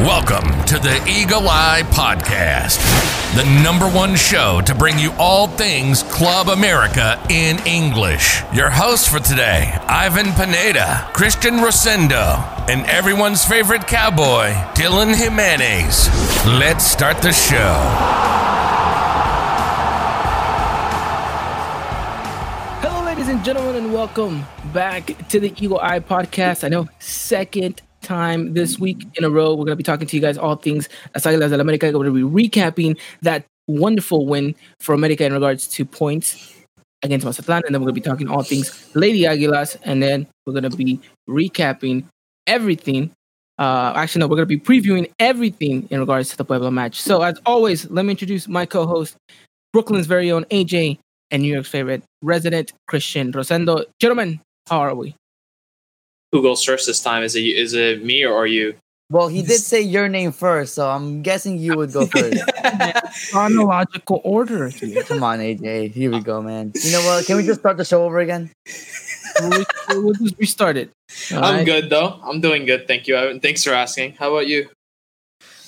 Welcome to the Eagle Eye Podcast, the number one show to bring you all things Club America in English. Your hosts for today, Ivan Pineda, Christian Rosendo, and everyone's favorite cowboy, Dylan Jimenez. Let's start the show. Hello, ladies and gentlemen, and welcome back to the Eagle Eye Podcast. I know, second time this week in a row, we're going to be talking to you guys all things Las Águilas del América. We're going to be recapping that wonderful win for America in regards to points against Mazatlan, and then we're going to be talking all things Lady Águilas, and then we're going to be recapping everything. Uh, actually, no, we're going to be previewing everything in regards to the Puebla match. So, as always, let me introduce my co-host, Brooklyn's very own AJ, and New York's favorite resident Christian Rosendo. Gentlemen, how are we? Who goes first this time? Is it is it me or are you? Well, he did say your name first, so I'm guessing you would go first. Chronological order here. Come on, AJ. Here we go, man. You know what? Can we just start the show over again? we'll, we'll just restart it. All I'm right? good though. I'm doing good. Thank you. Evan. Thanks for asking. How about you?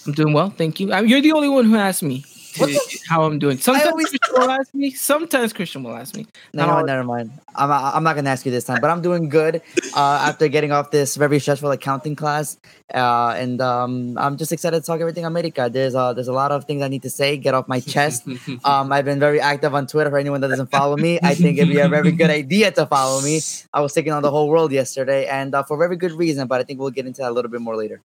I'm doing well, thank you. I you're the only one who asked me to- how I'm doing. Sometimes always- Christian will ask me. Sometimes Christian will ask me. No, Not all- never mind. I'm, I'm not gonna ask you this time, but I'm doing good uh, after getting off this very stressful accounting class, uh, and um, I'm just excited to talk everything America. There's uh, there's a lot of things I need to say, get off my chest. Um, I've been very active on Twitter. For anyone that doesn't follow me, I think it'd be a very good idea to follow me. I was taking on the whole world yesterday, and uh, for very good reason. But I think we'll get into that a little bit more later.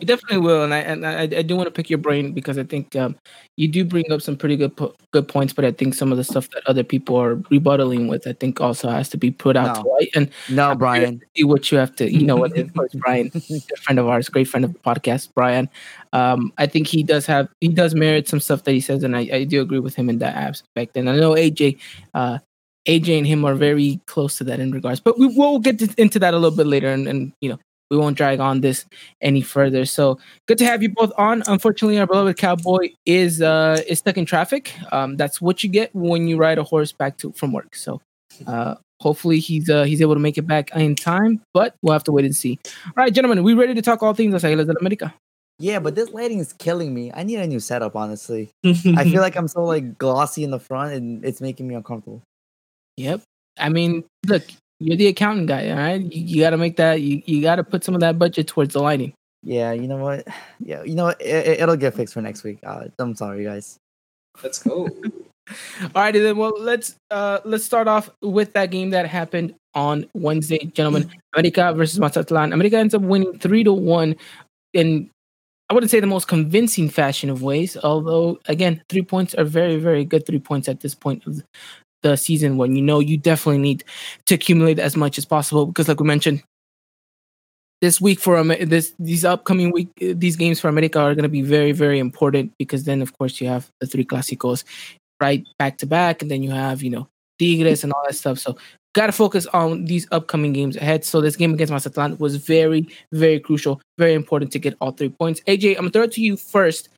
You definitely will, and I and I, I do want to pick your brain because I think um, you do bring up some pretty good po- good points, but I think some of the stuff that other people are rebuttaling with, I think also has to be put out No. to light. And No, I'm Brian. See what you have to, you know, what Brian, good friend of ours, great friend of the podcast, Brian. Um, I think he does have, he does merit some stuff that he says, and I, I do agree with him in that aspect. And I know AJ, uh, AJ and him are very close to that in regards, but we will get to, into that a little bit later, and, and you know, we won't drag on this any further. So good to have you both on. Unfortunately, our beloved cowboy is uh is stuck in traffic. Um, that's what you get when you ride a horse back to from work. So uh hopefully he's uh he's able to make it back in time, but we'll have to wait and see. All right, gentlemen, we ready to talk all things Las Águilas del América? Yeah, but this lighting is killing me. I need a new setup, honestly. I feel like I'm so like glossy in the front, and it's making me uncomfortable. Yep. I mean, look, you're the accountant guy, all right? You, you got to make that. You, you got to put some of that budget towards the lighting. Yeah, you know what? Yeah, you know what? It, it'll get fixed for next week. Uh, I'm sorry, guys. Let's go. All righty then. Well, let's uh let's start off with that game that happened on Wednesday, gentlemen. America versus Mazatlan. America ends up winning three to one in I wouldn't say the most convincing fashion of ways, although again, three points are very, very good three points at this point of the season when you know you definitely need to accumulate as much as possible because like we mentioned this week for this these upcoming week these games for America are going to be very very important because then of course you have the three clásicos right back to back and then you have you know Tigres and all that stuff. So got to focus on these upcoming games ahead. So this game against Mazatlan was very very crucial very important to get all three points. AJ I'm going to throw it to you first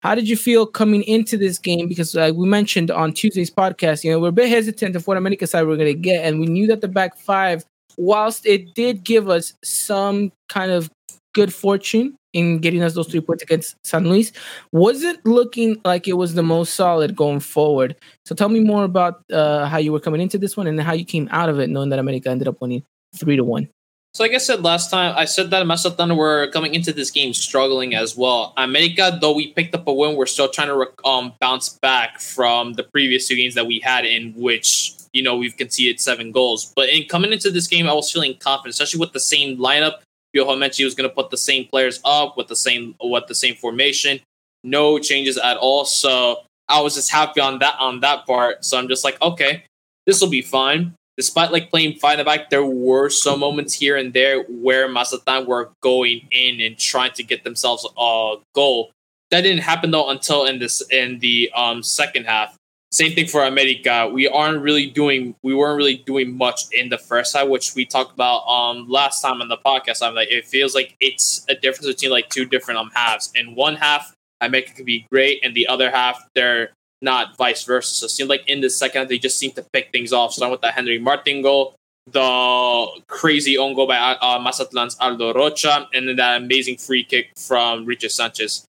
how did you feel coming into this game? Because like we mentioned on Tuesday's podcast, you know, we're a bit hesitant of what America side we're going to get. And we knew that the back five, whilst it did give us some kind of good fortune in getting us those three points against San Luis, wasn't looking like it was the most solid going forward. So tell me more about uh, how you were coming into this one and how you came out of it, knowing that America ended up winning three to one. So like I said last time, I said that Mazatlan were coming into this game struggling as well. America, though we picked up a win, we're still trying to um bounce back from the previous two games that we had in which you know we've conceded seven goals. But in coming into this game, I was feeling confident, especially with the same lineup. Johan mentioned he was going to put the same players up with the same with the same formation, no changes at all. So I was just happy on that on that part. So I'm just like, okay, this will be fine despite like playing the back, there were some moments here and there where Mazatlan were going in and trying to get themselves a goal. That didn't happen though until in this in the um second half. Same thing for America. We aren't really doing we weren't really doing much in the first half, which we talked about um last time on the podcast. I'm like it feels like it's a difference between like two different um halves. In one half, America could be great, and the other half they're not vice versa. So it seemed like in the second half they just seemed to pick things off. Starting with that Henry Martin goal, the crazy own goal by uh, Mazatlan's Aldo Rocha, and then that amazing free kick from Richard Sanchez.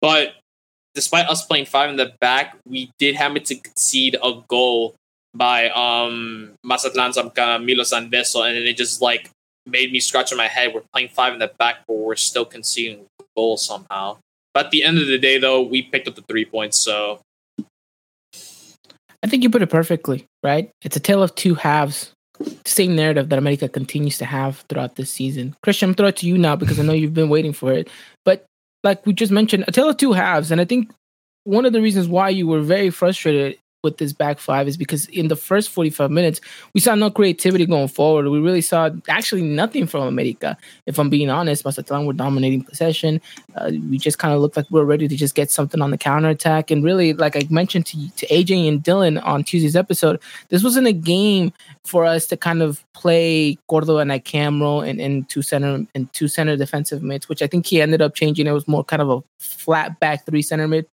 But despite us playing five in the back, we did happen to concede a goal by um Mazatlan's um, Camilo and it just like made me scratch my head. We're playing five in the back, but we're still conceding goals somehow. But at the end of the day, though, we picked up the three points, so I think you put it perfectly, right? It's a tale of two halves. Same narrative that America continues to have throughout this season. Christian, I'm throwing it to you now because I know you've been waiting for it. But like we just mentioned, a tale of two halves. And I think one of the reasons why you were very frustrated with this back five is because in the first 45 minutes, we saw no creativity going forward. We really saw actually nothing from America. If I'm being honest, Mazatlan were dominating possession. Uh, we just kind of looked like we are ready to just get something on the counter attack. And really, like I mentioned to, to AJ and Dylan on Tuesday's episode, this wasn't a game for us to kind of play Cordova and Icamro and, and two center and two center defensive mids, which I think he ended up changing. It was more kind of a flat back three center mid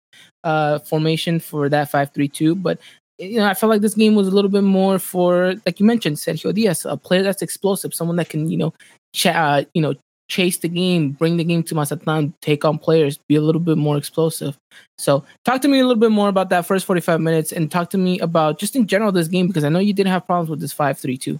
uh, formation for that five three two. But you know, I felt like this game was a little bit more for, like you mentioned, Sergio Diaz, a player that's explosive, someone that can, you know, ch- uh, you know, chase the game, bring the game to Mazatlan, take on players, be a little bit more explosive. So, talk to me a little bit more about that first 45 minutes and talk to me about just in general this game because I know you didn't have problems with this 5 3 2.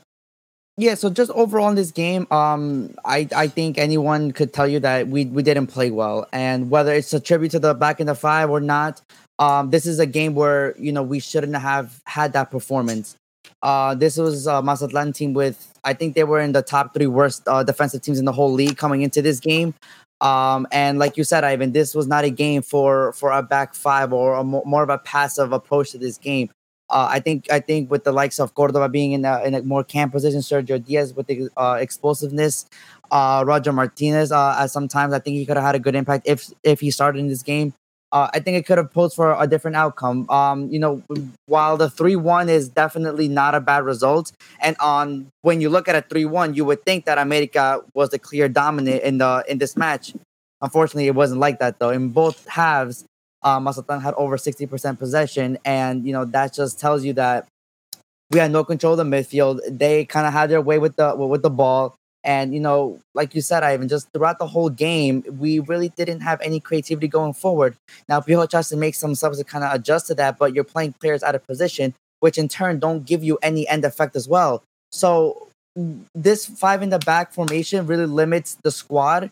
Yeah, so just overall in this game, um, I, I think anyone could tell you that we, we didn't play well. And whether it's a tribute to the back in the five or not, um, this is a game where, you know, we shouldn't have had that performance. Uh, this was a Mazatlan team with, I think they were in the top three worst uh, defensive teams in the whole league coming into this game. Um, and like you said, Ivan, this was not a game for for a back five or a more, more of a passive approach to this game. Uh, I think I think with the likes of Cordova being in a, in a more camp position, Sergio Diaz with the uh, explosiveness, uh, Roger Martinez uh, sometimes I think he could have had a good impact if if he started in this game. Uh, I think it could have posed for a different outcome. Um, you know, while the three one is definitely not a bad result, and on when you look at a three one, you would think that America was the clear dominant in the in this match. Unfortunately, it wasn't like that though. In both halves, um, had over 60% possession. And, you know, that just tells you that we had no control of the midfield. They kind of had their way with the with the ball. And, you know, like you said, Ivan, just throughout the whole game, we really didn't have any creativity going forward. Now, Piojo tries to make some subs to kind of adjust to that, but you're playing players out of position, which in turn don't give you any end effect as well. So this five in the back formation really limits the squad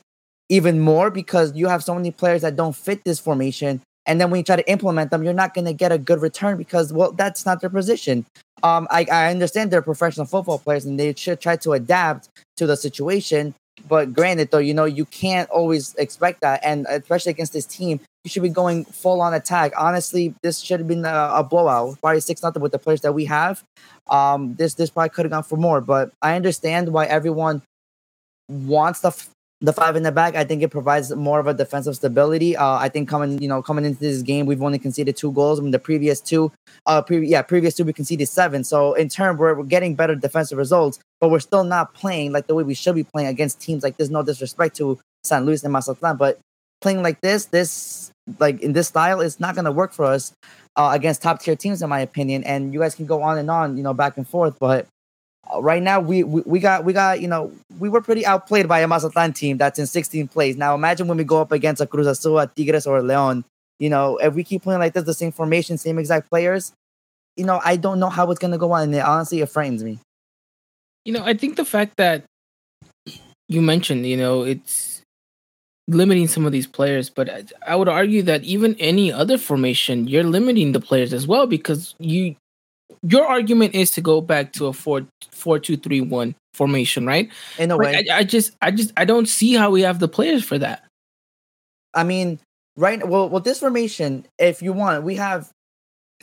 even more because you have so many players that don't fit this formation and then when you try to implement them, you're not going to get a good return because, well, that's not their position. Um, I, I understand they're professional football players and they should try to adapt to the situation. But granted, though, you know, you can't always expect that. And especially against this team, you should be going full on attack. Honestly, this should have been a, a blowout, probably 6 nothing with the players that we have. Um, this this probably could have gone for more. But I understand why everyone wants the the five in the back, I think it provides more of a defensive stability. Uh, I think coming, you know, coming into this game, we've only conceded two goals. I mean, the previous two, uh, pre- yeah, previous two we conceded seven. So in turn, we're, we're getting better defensive results, but we're still not playing like the way we should be playing against teams like this. No disrespect to San Luis and Mazatlan, but playing like this, this like in this style, is not going to work for us uh, against top tier teams, in my opinion. And you guys can go on and on, you know, back and forth, but Uh, right now we, we, we got we got you know we were pretty outplayed by a Mazatlan team that's in 16th place. Now imagine when we go up against a Cruz Azul, a Tigres, or a Leon. You know, if we keep playing like this, the same formation, same exact players, you know, I don't know how it's gonna go on, and it, honestly, it frightens me. You know, I think the fact that you mentioned, you know, it's limiting some of these players, but I, I would argue that even any other formation, you're limiting the players as well because you your argument is to go back to a four four two three one formation, right? In a way, I, I, just I just I don't see how we have the players for that. I mean, right? Well, well, this formation, if you want, we have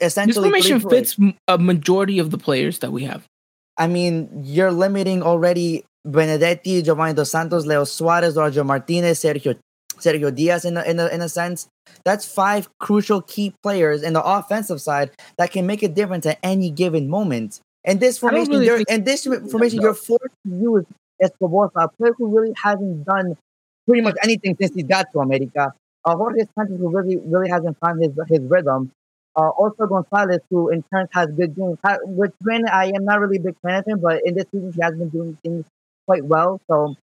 essentially this formation fits a majority of the players that we have. I mean, you're limiting already Benedetti, Giovanni Dos Santos, Leo Suarez, Roger Martinez, Sergio Sergio Diaz in a, in a, in a sense. That's five crucial key players in the offensive side that can make a difference at any given moment. And this formation, really and this formation, you're forced to use Escobar, a player who really hasn't done pretty much anything since he got to America. Uh, Jorge Sanchez, who really, really hasn't found his his rhythm. uh, Oso Gonzalez, who in turn has good games. Which, granted, I am not really a big fan of him, but in this season he has been doing things quite well. So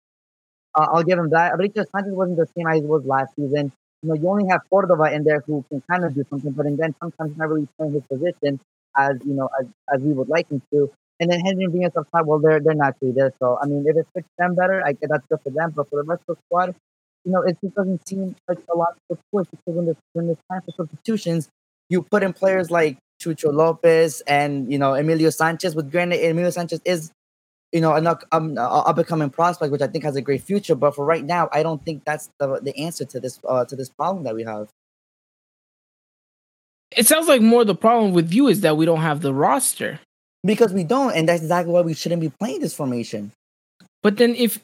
uh, I'll give him that. Richard Sanchez wasn't the same as he was last season. You know, you only have Cordova in there who can kind of do something, but then sometimes he's not really playing his position as you know as, as we would like him to. And then Henry and Viñas up top, well, they're they're not really there. So I mean, if it fits them better, I guess that's good for them. But for the rest of the squad, you know, it just doesn't seem like a lot of choice because when there's when there's time for substitutions, you put in players like Chucho Lopez and you know Emilio Sanchez. With granted, Emilio Sanchez is you know an up, um, up and coming prospect, which I think has a great future. But for right now, I don't think that's the the answer to this uh, to this problem that we have. It sounds like more the problem with you is that we don't have the roster. Because we don't, and that's exactly why we shouldn't be playing this formation. But then if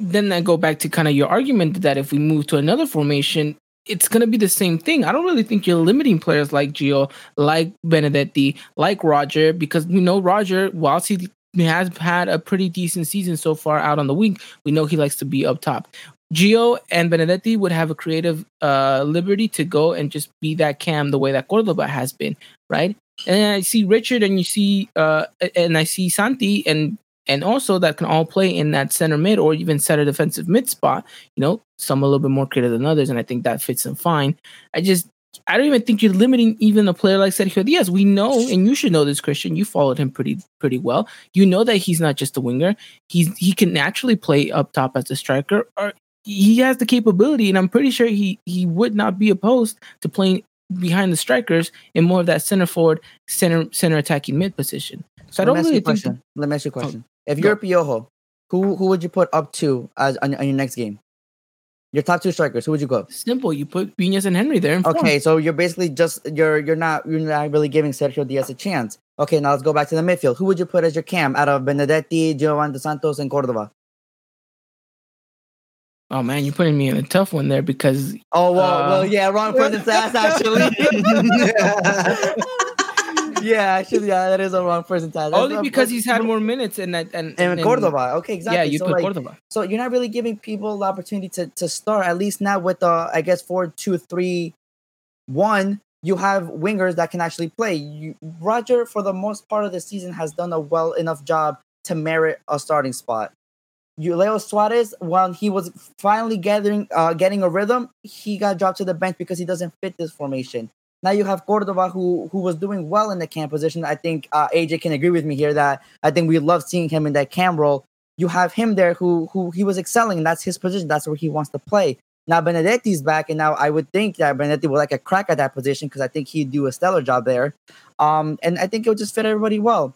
then I go back to kind of your argument that if we move to another formation, it's going to be the same thing. I don't really think you're limiting players like Gio, like Benedetti, like Roger, because we know Roger, whilst he has had a pretty decent season so far out on the wing, we know he likes to be up top. Gio and Benedetti would have a creative uh, liberty to go and just be that cam the way that Cordova has been, right? And I see Richard and you see uh, and I see Santi and and Oso that can all play in that center mid or even center defensive mid spot. You know, some a little bit more creative than others, and I think that fits them fine. I just I don't even think you're limiting even a player like Sergio Diaz. We know, and you should know this, Christian. You followed him pretty pretty well. You know that he's not just a winger. He's he can naturally play up top as a striker, or he has the capability, and I'm pretty sure he he would not be opposed to playing behind the strikers in more of that center forward, center center attacking mid position. So I don't really think. Question. Let me ask you a oh, question. Oh, if you're Piojo, who who would you put up to as on, on, your next game? Your top two strikers. Who would you go? Simple. You put Viñas and Henry there. okay, so you're basically just you're you're not you're not really giving Sergio Diaz a chance. Okay, now let's go back to the midfield. Who would you put as your cam out of Benedetti, Giovanni Dos Santos, and Cordova? Oh man, you're putting me in a tough one there because. Oh well, uh, well, yeah, wrong person to ask actually. yeah, actually, yeah, that is a wrong person to ask. Only because he's had more minutes in that and, and, and Cordova. Okay, exactly. Yeah, you so put like, Cordova. So you're not really giving people the opportunity to to start. At least now with the I guess four, two, three, one. You have wingers that can actually play. You, Roger, for the most part of the season, has done a well enough job to merit a starting spot. Leo Suarez, when he was finally gathering, uh, getting a rhythm, he got dropped to the bench because he doesn't fit this formation. Now you have Cordova, who who was doing well in the cam position. I think uh, AJ can agree with me here that I think we love seeing him in that cam role. You have him there, who who he was excelling, and that's his position. That's where he wants to play. Now Benedetti's back, and now I would think that Benedetti would like a crack at that position because I think he'd do a stellar job there. Um, and I think it would just fit everybody well.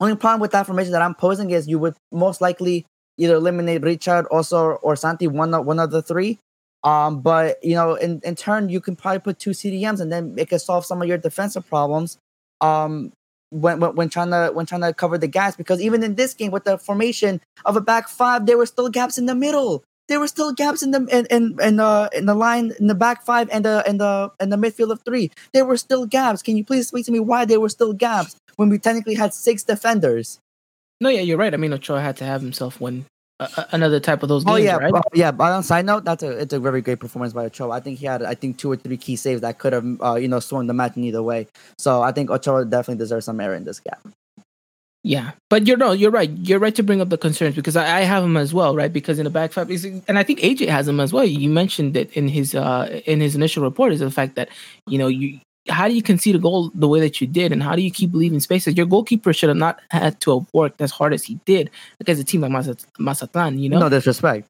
Only problem with that formation that I'm posing is you would most likely either eliminate Richard Oso or Santi, one one of the three. Um, but you know, in, in turn, you can probably put two CDMs and then it can solve some of your defensive problems. Um, when, when, when trying to when trying to cover the gaps, because even in this game with the formation of a back five, there were still gaps in the middle. There were still gaps in the in in, in, uh, in the line in the back five and the and the and the midfield of three. There were still gaps. Can you please explain to me why there were still gaps when we technically had six defenders? No, yeah, you're right. I mean, Ochoa had to have himself win uh, another type of those games, oh yeah, right? But, yeah. But on side note, that's a it's a very great performance by Ochoa. I think he had I think two or three key saves that could have uh, you know swung the match in either way. So I think Ochoa definitely deserves some merit in this gap. Yeah, but you're no, you're right. You're right to bring up the concerns because I, I have him as well, right? Because in the back five, and I think AJ has him as well. You mentioned it in his uh in his initial report is the fact that you know you how do you concede a goal the way that you did, and how do you keep leaving spaces? Your goalkeeper should have not had to have worked as hard as he did against a team like Mazatlan. You know, no disrespect.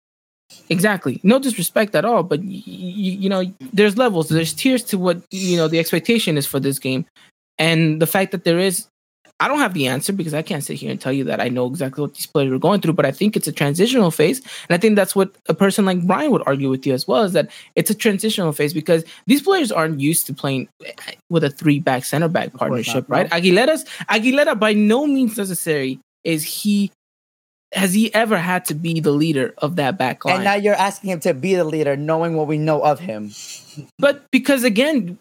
Exactly, no disrespect at all. But y- y- you know, there's levels, there's tiers to what you know the expectation is for this game, and the fact that there is I don't have the answer because I can't sit here and tell you that I know exactly what these players are going through, but I think it's a transitional phase. And I think that's what a person like Brian would argue with you as well is that it's a transitional phase because these players aren't used to playing with a three back center back partnership, not, right? No. Aguilera's Aguilera by no means necessary is he has he ever had to be the leader of that back line? And now you're asking him to be the leader, knowing what we know of him. But because again,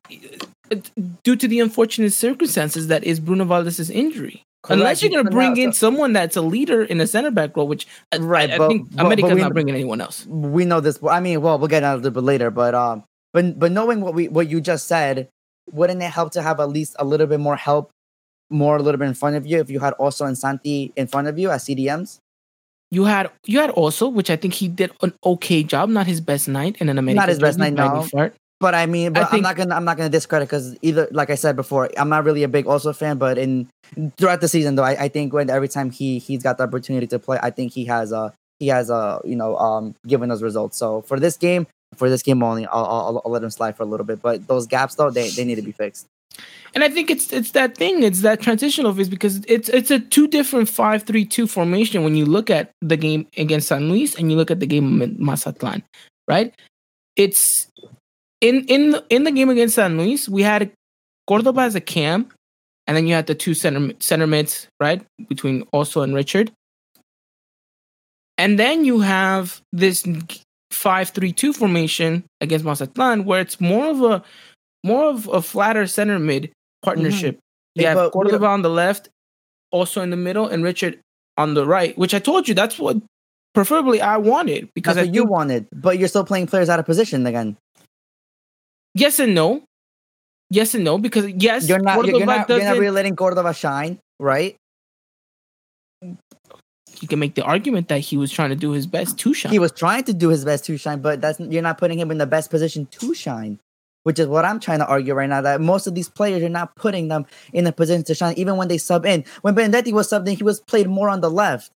due to the unfortunate circumstances that is Bruno Valdez's injury. Correct. Unless you're going to bring in someone that's a leader in a center back role, which right, I, I but, think but, America's but we, not bringing anyone else. We know this. I mean, well, we'll get out a little bit later, but um, but but knowing what we what you just said, wouldn't it help to have at least a little bit more help, more a little bit in front of you if you had Oso and Santi in front of you as CDMs? You had you had Oso, which I think he did an okay job, not his best night in an American. Not his best night, no. But I mean, but I think- am not gonna I'm not gonna discredit because either like I said before, I'm not really a big Oso fan. But in throughout the season though, I, I think when every time he he's got the opportunity to play, I think he has uh he has uh you know um given us results. So for this game, for this game only, I'll I'll, I'll let him slide for a little bit. But those gaps though, they, they need to be fixed. And I think it's it's that thing. It's that transitional phase because it's it's a two different five three two formation when you look at the game against San Luis and you look at the game in Mazatlan, right? It's in in the, in the game against San Luis, we had Cordova as a cam, and then you had the two center center mids, right, between Oso and Richard. And then you have this five three two formation against Mazatlan, where it's more of a more of a flatter center mid partnership. Mm-hmm. You Yeah, have but on the left, Oso in the middle, and Richard on the right. Which I told you that's what preferably I wanted because That's I what you wanted, but you're still playing players out of position again. Yes and no, yes and no because yes, You're not you're, you're not you're not really letting Cordova shine, right? you can make the argument that he was trying to do his best to shine. He was trying to do his best to shine, but that's you're not putting him in the best position to shine. Which is what I'm trying to argue right now. That most of these players, you're not putting them in a position to shine, even when they sub in. When Benedetti was subbed in, he was played more on the left.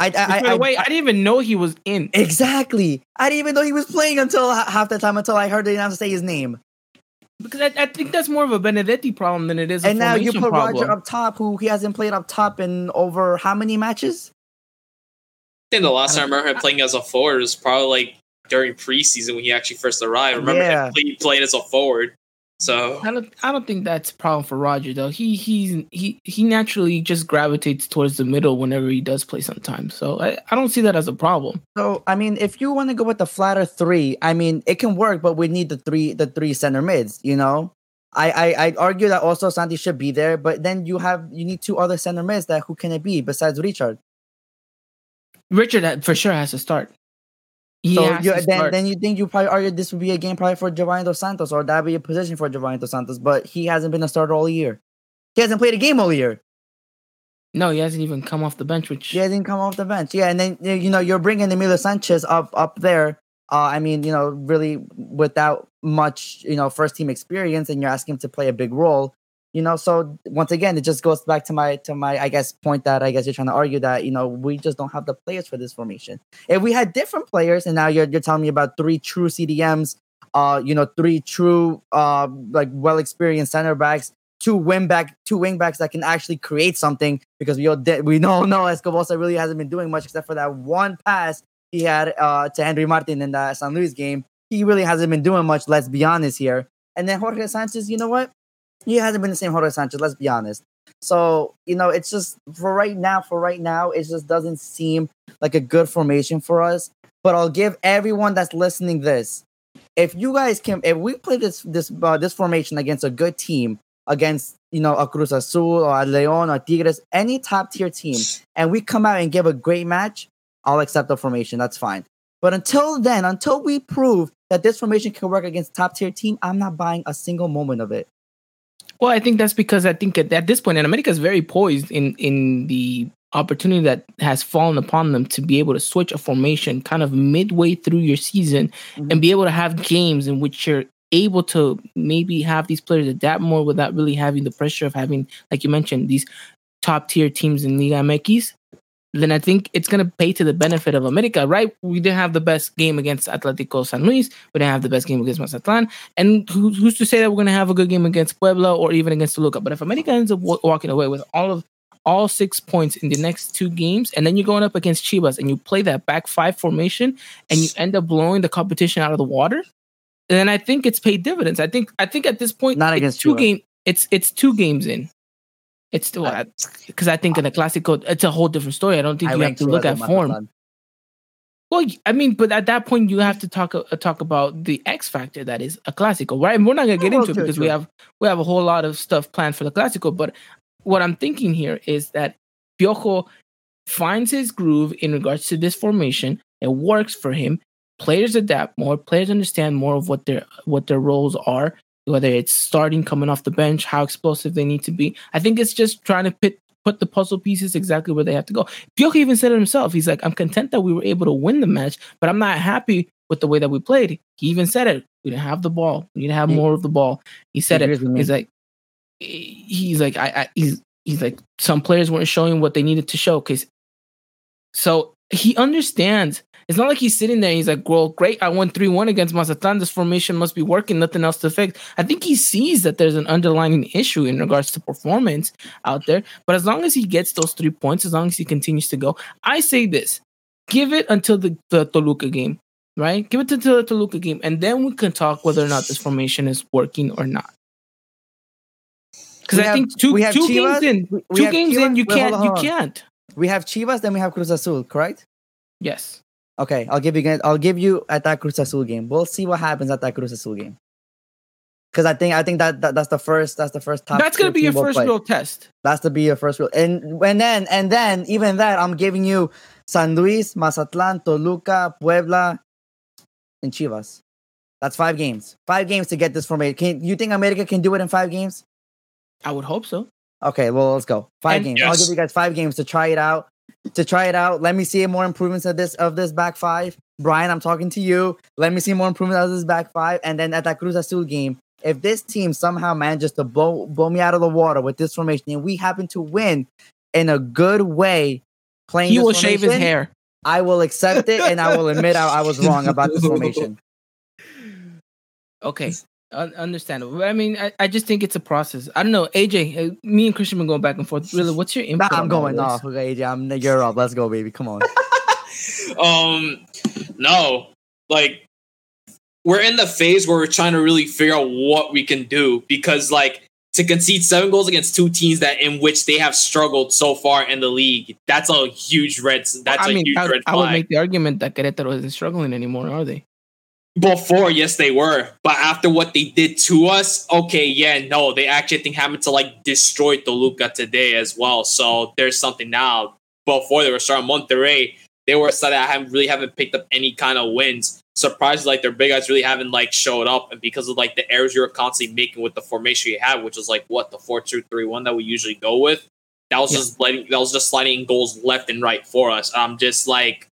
I, I, I, the I- way, I, didn't even know he was in. exactly. I didn't even know he was playing until half the time until I heard they didn't have to say his name. Because I, I think that's more of a Benedetti problem than it is a and now you put problem. Roger up top, who he hasn't played up top in over how many matches? I think the last I time I remember him playing as a forward was probably like during preseason when he actually first arrived. I remember Yeah. him play, playing as a forward. So I don't. I don't think that's a problem for Roger though. He he's he he naturally just gravitates towards the middle whenever he does play sometimes. So I, I don't see that as a problem. So I mean, if you want to go with the flatter three, I mean, it can work, but we need the three the three center mids. You know, I I I argue that Oso Santi should be there, but then you have you need two other center mids. That who can it be besides Richard? Richard uh, for sure has to start. He so you, then start. then you think you probably argue this would be a game probably for Giovanni Dos Santos, or that would be a position for Giovanni Dos Santos, but he hasn't been a starter all year. He hasn't played a game all year. no, he hasn't even come off the bench. Which He hasn't come off the bench. Yeah, and then you know you're bringing Emilio Sanchez up up there. Uh, I mean, you know, really without much you know first team experience, and you're asking him to play a big role. You know, so once again, it just goes back to my to my I guess point that I guess you're trying to argue that you know we just don't have the players for this formation. If we had different players, and now you're you're telling me about three true CDMs, uh, you know, three true uh like well experienced center backs, two wing back, two wing backs that can actually create something because we all de- we know no Escobosa really hasn't been doing much except for that one pass he had uh to Henry Martin in the San Luis game. He really hasn't been doing much. Let's be honest here. And then Jorge Sanchez, you know what? He hasn't been the same Jorge Sanchez. Let's be honest. So you know, it's just for right now. For right now, it just doesn't seem like a good formation for us. But I'll give everyone that's listening this: if you guys can, if we play this this uh, this formation against a good team, against you know a Cruz Azul or a Leon or Tigres, any top tier team, and we come out and give a great match, I'll accept the formation. That's fine. But until then, until we prove that this formation can work against top tier team, I'm not buying a single moment of it. Well, I think that's because I think at, at this point, and America is very poised in in the opportunity that has fallen upon them to be able to switch a formation kind of midway through your season Mhm. and be able to have games in which you're able to maybe have these players adapt more without really having the pressure of having, like you mentioned, these top tier teams in Liga MX. Then I think it's going to pay to the benefit of America, right? We didn't have the best game against Atletico San Luis. We didn't have the best game against Mazatlan. And who, who's to say that we're going to have a good game against Puebla or even against Toluca? But if America ends up wa- walking away with all of all six points in the next two games, and then you're going up against Chivas and you play that back five formation, and you end up blowing the competition out of the water, then I think it's paid dividends. I think I think at this point, Not against two Chivas. game. It's it's two games in. It's still I- because I think in the Clasico, it's a whole different story. I don't think I you have to look at form. Well, I mean, but at that point, you have to talk uh, talk about the X factor that is a classical, right? And we're not gonna get Oh, into it because we have we have a whole lot of stuff planned for the classical. But what I'm thinking here is that Piojo finds his groove in regards to this formation. It works for him. Players adapt more. Players understand more of what their what their roles are. Whether it's starting, coming off the bench, how explosive they need to be. I think it's just trying to put put the puzzle pieces exactly where they have to go. Piojo even said it himself. He's like, I'm content that we were able to win the match, but I'm not happy with the way that we played. He even said it. We didn't have the ball. We need to have more of the ball. He said it. agrees with me. He's like, he's like, I, I he's he's like, some players weren't showing what they needed to show because. So he understands. It's not like he's sitting there. He's like, "Well, great, I won three one against Mazatlan. This formation must be working. Nothing else to fix." I think he sees that there's an underlying issue in regards to performance out there. But as long as he gets those three points, as long as he continues to go, I say this: give it until the, the Toluca game, right? Give it until the Toluca game, and then we can talk whether or not this formation is working or not. Because I have- think two we have two Chivas, games in, two games Chivas- in, you wait, hold can't on, you hold on. can't. We have Chivas, then we have Cruz Azul, correct? Yes. Okay, I'll give you guys. I'll give you at that Cruz Azul game. We'll see what happens at that Cruz Azul game. Because I think I think that, that that's the first that's the first top. That's gonna be your first play. real test. That's to be your first real. And and then and then even that I'm giving you San Luis, Mazatlan, Toluca, Puebla, and Chivas. That's five games. Five games to get this formation. Can you think America can do it in five games? I would hope so. Okay, well let's go. Five And- games. I'll give you guys five games to try it out. To try it out. Let me see more improvements of this of this back five. Brian, I'm talking to you. Let me see more improvements of this back five. And then at that Cruz Azul game, if this team somehow manages to blow blow me out of the water with this formation, and we happen to win in a good way, playing He this will shave his hair. I will accept it and I will admit I, I was wrong about this formation. Okay. Un- understandable. I mean, I, I just think it's a process. I don't know. AJ, uh, me and Christian been going back and forth. Really, what's your Nah, input? I'm on going this? off. Okay, AJ, I'm you're up. Let's go, baby. Come on. um no like we're in the phase where we're trying to really figure out what we can do because like to concede seven goals against two teams that in which they have struggled so far in the league that's a huge red that's I a mean, huge I, red I would make the argument that Querétaro isn't struggling anymore, are they? Before yes they were. But after what they did to us okay yeah no they actually think having to like destroy Toluca today as well. So there's something now. Before they were starting Monterrey. They were a side that haven't really haven't picked up any kind of wins. Surprised like their big guys really haven't like showed up. And because of like the errors you were constantly making with the formation you have which is like what the 4-2-3-1 that we usually go with? That was Yeah. just letting that was just sliding goals left and right for us. I'm just like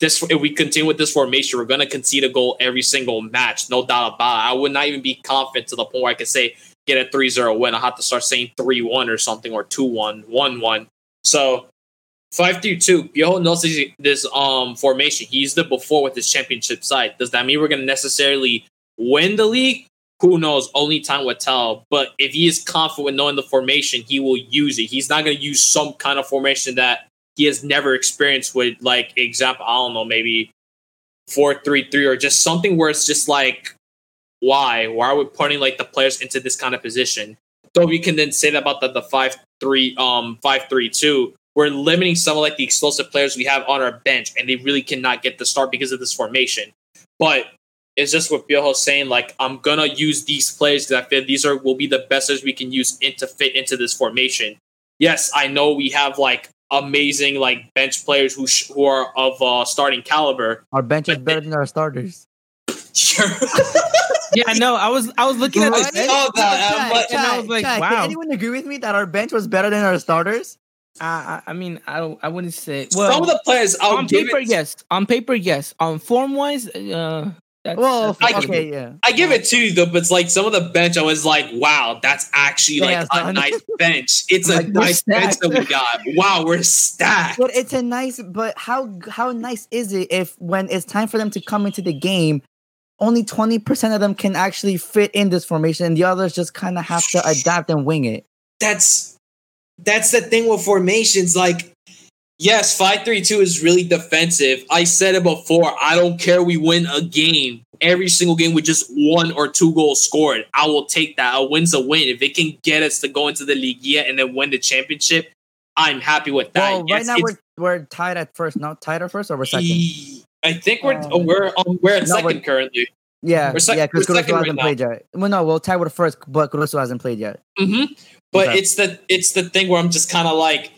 this if we continue with this formation, we're gonna concede a goal every single match, no doubt about it. I would not even be confident to the point where I could say get a 3-0 win. I have to start saying 3-1 or something or 2-1, 1-1. So 5-3-2, Piojo knows this, um formation. He used it before with his championship side. Does that mean we're gonna necessarily win the league? Who knows? Only time will tell. But if he is confident knowing the formation, he will use it. He's not gonna use some kind of formation that he has never experienced with like example i don't know maybe 433 or just something where it's just like why? Why are we putting like the players into this kind of position? So we can then say that about the, the 5 3 um 532 we're limiting some of like the explosive players we have on our bench and they really cannot get the start because of this formation. But it's just what Piojo saying like I'm gonna use these players because I feel these are will be the best players we can use in to fit into this formation. Yes, I know we have like amazing like bench players who sh- who are of uh, starting caliber. Our bench is But better than our starters. Sure. Yeah, no. I was I was looking at Right? the bench, saw that. I'm Chai, like- and I was like, Chai, wow. Can anyone agree with me that our bench was better than our starters? I, I I mean, I. I wouldn't say. Well, Some of the players I'll on give paper, it, yes. On paper, yes. On form wise, uh, that's, Well, that's I- okay, yeah. I give it to you though, but it's like some of the bench I was like, wow, that's actually like Yeah, a son. nice bench. It's a Like, we're nice bench that we got. Wow, we're stacked. But it's a nice. But how how nice is it if when it's time for them to come into the game, only twenty percent of them can actually fit in this formation, and the others just kind of have to adapt and wing it. that's that's the thing with formations. Like, yes, five three two is really defensive. I said it before. I don't care. We win a game. Every single game with just one or two goals scored. I will take that. A win's a win. If it can get us to go into the Liga and then win the championship, I'm happy with that. Well, right now we're we're tied at first. No, tied at first or we're second. I think we're Um, we're um, we're at no, 2nd we're- currently. Yeah, we're sec- yeah, because Caruso hasn't now. played yet. Well, no, we'll tie with first, but Caruso hasn't played yet. hmm But Okay. it's the it's the thing where I'm just kind of like,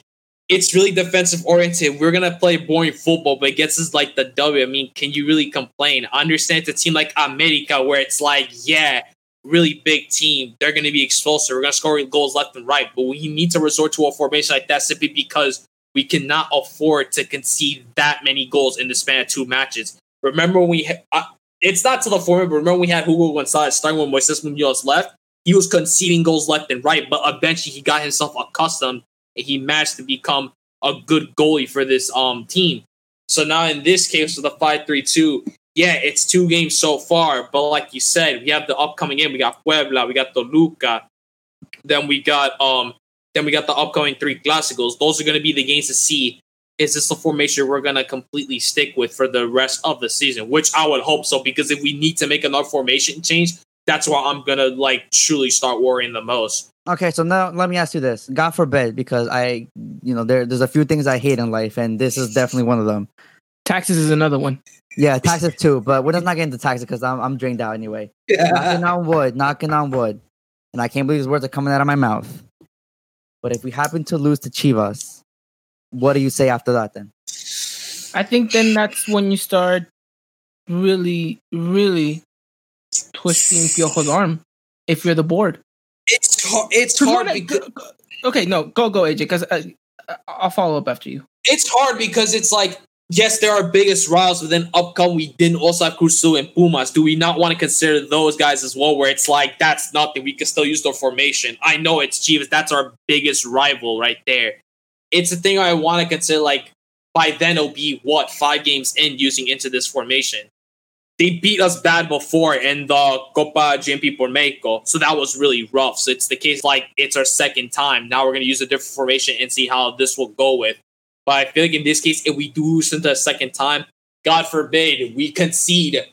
it's really defensive oriented. We're gonna play boring football, but it gets us like the W. I mean, can you really complain? I understand it's a team like America where it's like, yeah, really big team, they're to be explosive. We're to score goals left and right, but we need to resort to a formation like that simply because we cannot afford to concede that many goals in the span of two matches. Remember when we, uh, it's not to the format, but remember we had Hugo Gonzalez starting when Moises Munoz left. He was conceding goals left and right, but eventually he got himself accustomed he managed to become a good goalie for this um team. So now in this case with the 5-3-2, yeah, it's two games so far, but like you said, we have the upcoming game. We got Puebla, we got Toluca, then we got um then we got the upcoming three clásicos. Those are going to be the games to see is this the formation we're going to completely stick with for the rest of the season, which I would hope so because if we need to make another formation change, that's why I'm going to like truly start worrying the most. Okay, so now let me ask you this. God forbid, because I, you know, there there's a few things I hate in life, and this is definitely one of them. Taxes is another one. Yeah, taxes too, but we're just not getting into taxes because I'm I'm drained out anyway. knocking on wood, knocking on wood, and I can't believe these words are coming out of my mouth. But if we happen to lose to Chivas, what do you say after that then? I think then that's when you start really, really twisting Piojo's arm if you're the board. It's hard. It's hard I- because okay, no, go go AJ because uh, I'll follow up after you. it's hard because it's like yes, there are biggest rivals, but then upcoming we didn't also have Cruz Azul and Pumas. Do we not want to consider those guys as well? Where it's like that's nothing. We can still use their formation. I know it's Chivas. That's our biggest rival right there. It's a thing I want to consider. Like by then it'll be what five games in using into this formation. They beat us bad before in the Copa GNP por so that was really rough. So it's the case like it's our second time. Now we're gonna use a different formation and see how this will go with. But I feel like in this case, if we do lose into a second time, God forbid we concede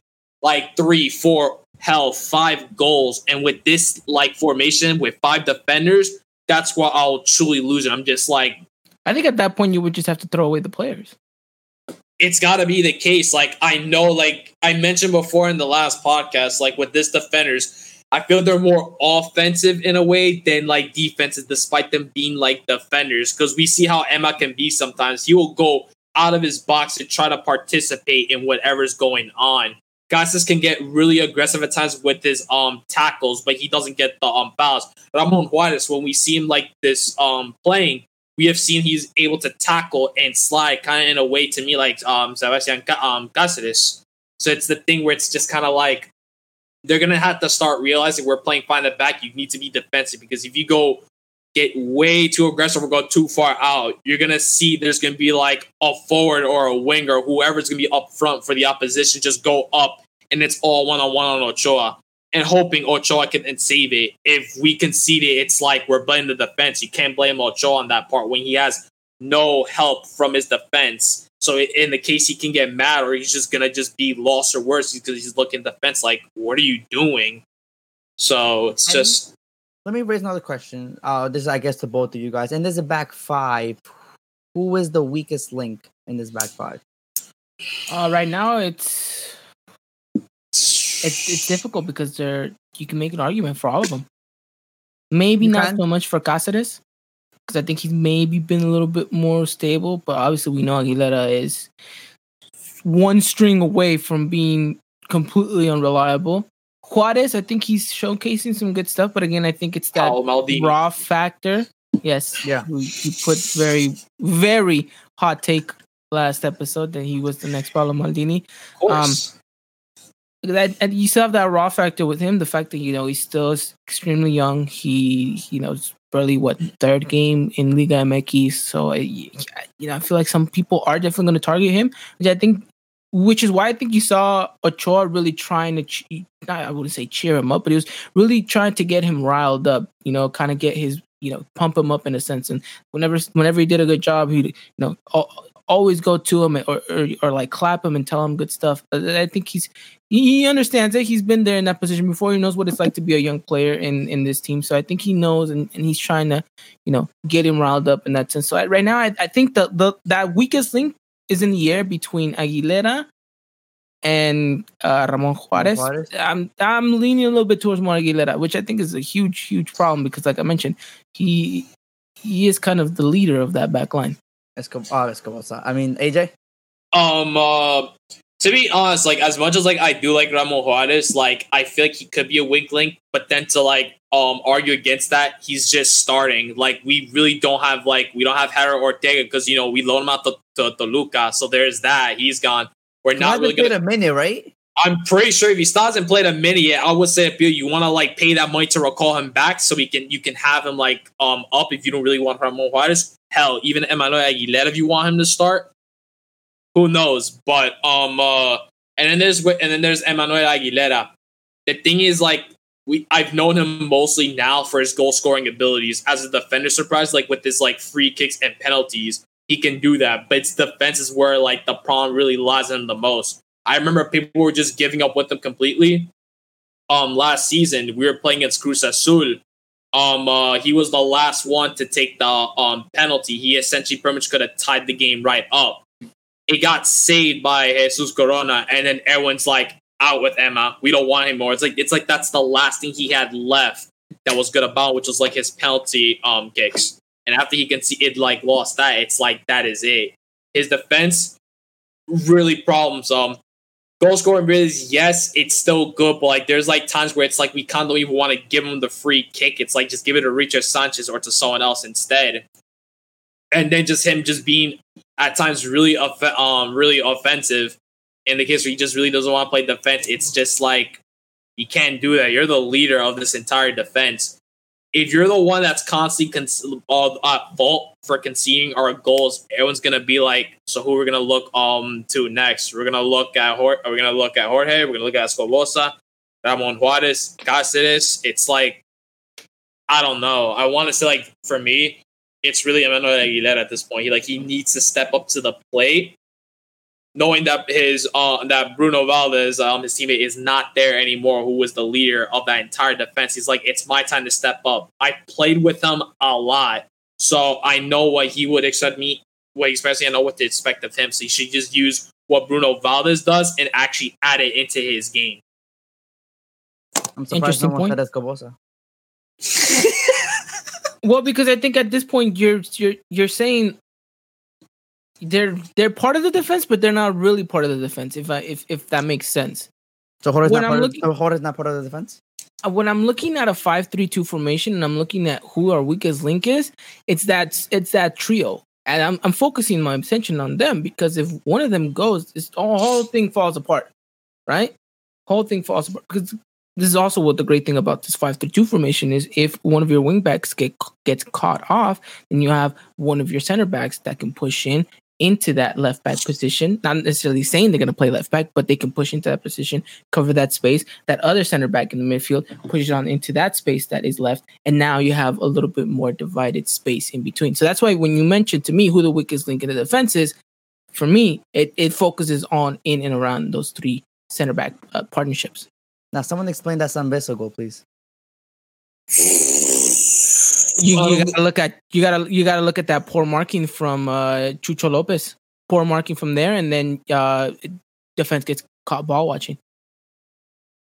like three, four, hell, five goals. And with this like formation with five defenders, that's where I'll truly lose it. I'm just like, I think at that point you would just have to throw away the players. It's got to be the case. Like I know, like I mentioned before in the last podcast, like with this defenders, I feel they're more offensive in a way than like defensive, despite them being like defenders. Because we see how Emma can be sometimes. He will go out of his box to try to participate in whatever's going on. Gassis can get really aggressive at times with his um tackles, but he doesn't get the um fouls. Ramon Juarez, when we see him like this um playing, we have seen he's able to tackle and slide kind of in a way to me like um Sebastian um Cáceres. So it's the thing where it's just kind of like they're gonna have to start realizing we're playing find the back. You need to be defensive because if you go get way too aggressive or go too far out, you're gonna see there's gonna be like a forward or a winger, whoever's gonna be up front for the opposition, just go up and it's all one on one on Ochoa. And hoping Ochoa can and save it. If we concede it, it's like we're blaming the defense. You can't blame Ochoa on that part when he has no help from his defense. So in the case he can get mad or he's just gonna just be lost or worse because he's looking defense like, what are you doing? So it's And- just Let me raise another question. Uh, this is, I guess, to both of you guys. And there's a back five. Who is the weakest link in this back five? Uh, right now it's it's it's difficult because they're you can make an argument for all of them. Maybe You not can. so much for Cáceres because I think he's maybe been a little bit more stable, but obviously we know Aguilera is one string away from being completely unreliable. Juarez, I think he's showcasing some good stuff, but again, I think it's that Paolo Maldini. raw factor. Yes. Yeah. You, you put very, very hot take last episode that he was the next Paolo Maldini. Of course. Um, That and you still have that raw factor with him. The fact that you know he's still extremely young. He you know it's barely what third game in Liga MX. So I, you know I feel like some people are definitely going to target him, which I think. Which is why I think you saw Ochoa really trying to, not, I wouldn't say cheer him up, but he was really trying to get him riled up. You know, kind of get his, you know, pump him up in a sense. And whenever, whenever he did a good job, he, you know, al- always go to him or, or, or like clap him and tell him good stuff. Uh, I think he's, he he understands it. He's been there in that position before. He knows what it's like to be a young player in in this team. So I think he knows, and, and he's trying to, you know, get him riled up in that sense. So I, right now, I, I think the the that weakest link is in the air between Aguilera and uh, Ramon Juarez. Juarez? I'm I'm leaning a little bit towards more Aguilera, which I think is a huge huge problem because, like I mentioned, he he is kind of the leader of that back line. Escobar. Oh, Escobar. I mean, AJ. Um, uh, To be honest, like as much as like I do like Ramon Juarez, like I feel like he could be a weak link, but then to like um argue against that, he's just starting. Like we really don't have like we don't have Haret Ortega because you know we loan him out to, to, Toluca, so there's that. He's gone. We're not really gonna. a minute, right? I'm pretty sure if he still hasn't played a minute yet, I would say Bill, you want to like pay that money to recall him back so we can you can have him like um up if you don't really want Ramon Juarez. Hell, even Emmanuel Aguilera if you want him to start. Who knows? But um uh and then there's and then there's Emmanuel Aguilera. The thing is like we I've known him mostly now for his goal scoring abilities as a defender surprise like with his like free kicks and penalties he can do that but it's defense is where like the problem really lies in him the most I remember people were just giving up with him completely. Um, last season we were playing against Cruz Azul. Um, uh, he was the last one to take the um penalty. He essentially pretty much could have tied the game right up. It got saved by Jesus Corona, and then everyone's like out with Emma. We don't want him more. It's like it's like that's the last thing he had left that was good about, which was like his penalty um kicks. And after he can see it like lost that, it's like that is it. His defense really problems. Um, goal scoring abilities, yes, it's still good, but like there's like times where it's like we kind of don't even want to give him the free kick. It's like just give it to Richard Sanchez or to someone else instead. And then just him just being at times really off- um really offensive. In the case where he just really doesn't want to play defense, it's just like you can't do that. You're the leader of this entire defense. If you're the one that's constantly con- uh, at fault for conceding our goals, everyone's gonna be like, "So who are we're gonna look um to next? We're gonna look at Jorge. We're gonna look at Jorge. We're gonna look at Escoboza, Ramon Juarez, Cáceres." It's like I don't know. I want to say like for me, it's really Emmanuel Aguilera at this point. He like he needs to step up to the plate, knowing that his uh that Bruno Valdez, um his teammate, is not there anymore. Who was the leader of that entire defense? He's like, it's my time to step up. I played with him a lot, so I know what he would expect me. What especially I know what to expect of him. So he should just use what Bruno Valdez does and actually add it into his game. I'm surprised Interesting no one said Escoboza. Well, because I think at this point you're you're you're saying they're they're part of the defense, but they're not really part of the defense. If I if if that makes sense. So Jorge's When not, I'm part looking- of, not part of the defense? Uh, When I'm looking at a five-three-two formation and I'm looking at who our weakest link is, it's that it's that trio, and I'm I'm focusing my attention on them because if one of them goes, it's the whole thing falls apart, right? Whole thing falls apart because this is also what the great thing about this five-three-two formation is. If one of your wingbacks get gets caught off, then you have one of your center backs that can push in into that left back position. Not necessarily saying they're going to play left back, but they can push into that position, cover that space. That other center back in the midfield pushes on into that space that is left, and now you have a little bit more divided space in between. So that's why when you mentioned to me who the weakest link in the defense is, for me, it, it focuses on in and around those three center back uh, partnerships. Now, someone explain that Sanvezzo goal, please. You, you Um, gotta look at you gotta you gotta look at that poor marking from uh, Chucho Lopez. Poor marking from there, and then uh, defense gets caught ball watching.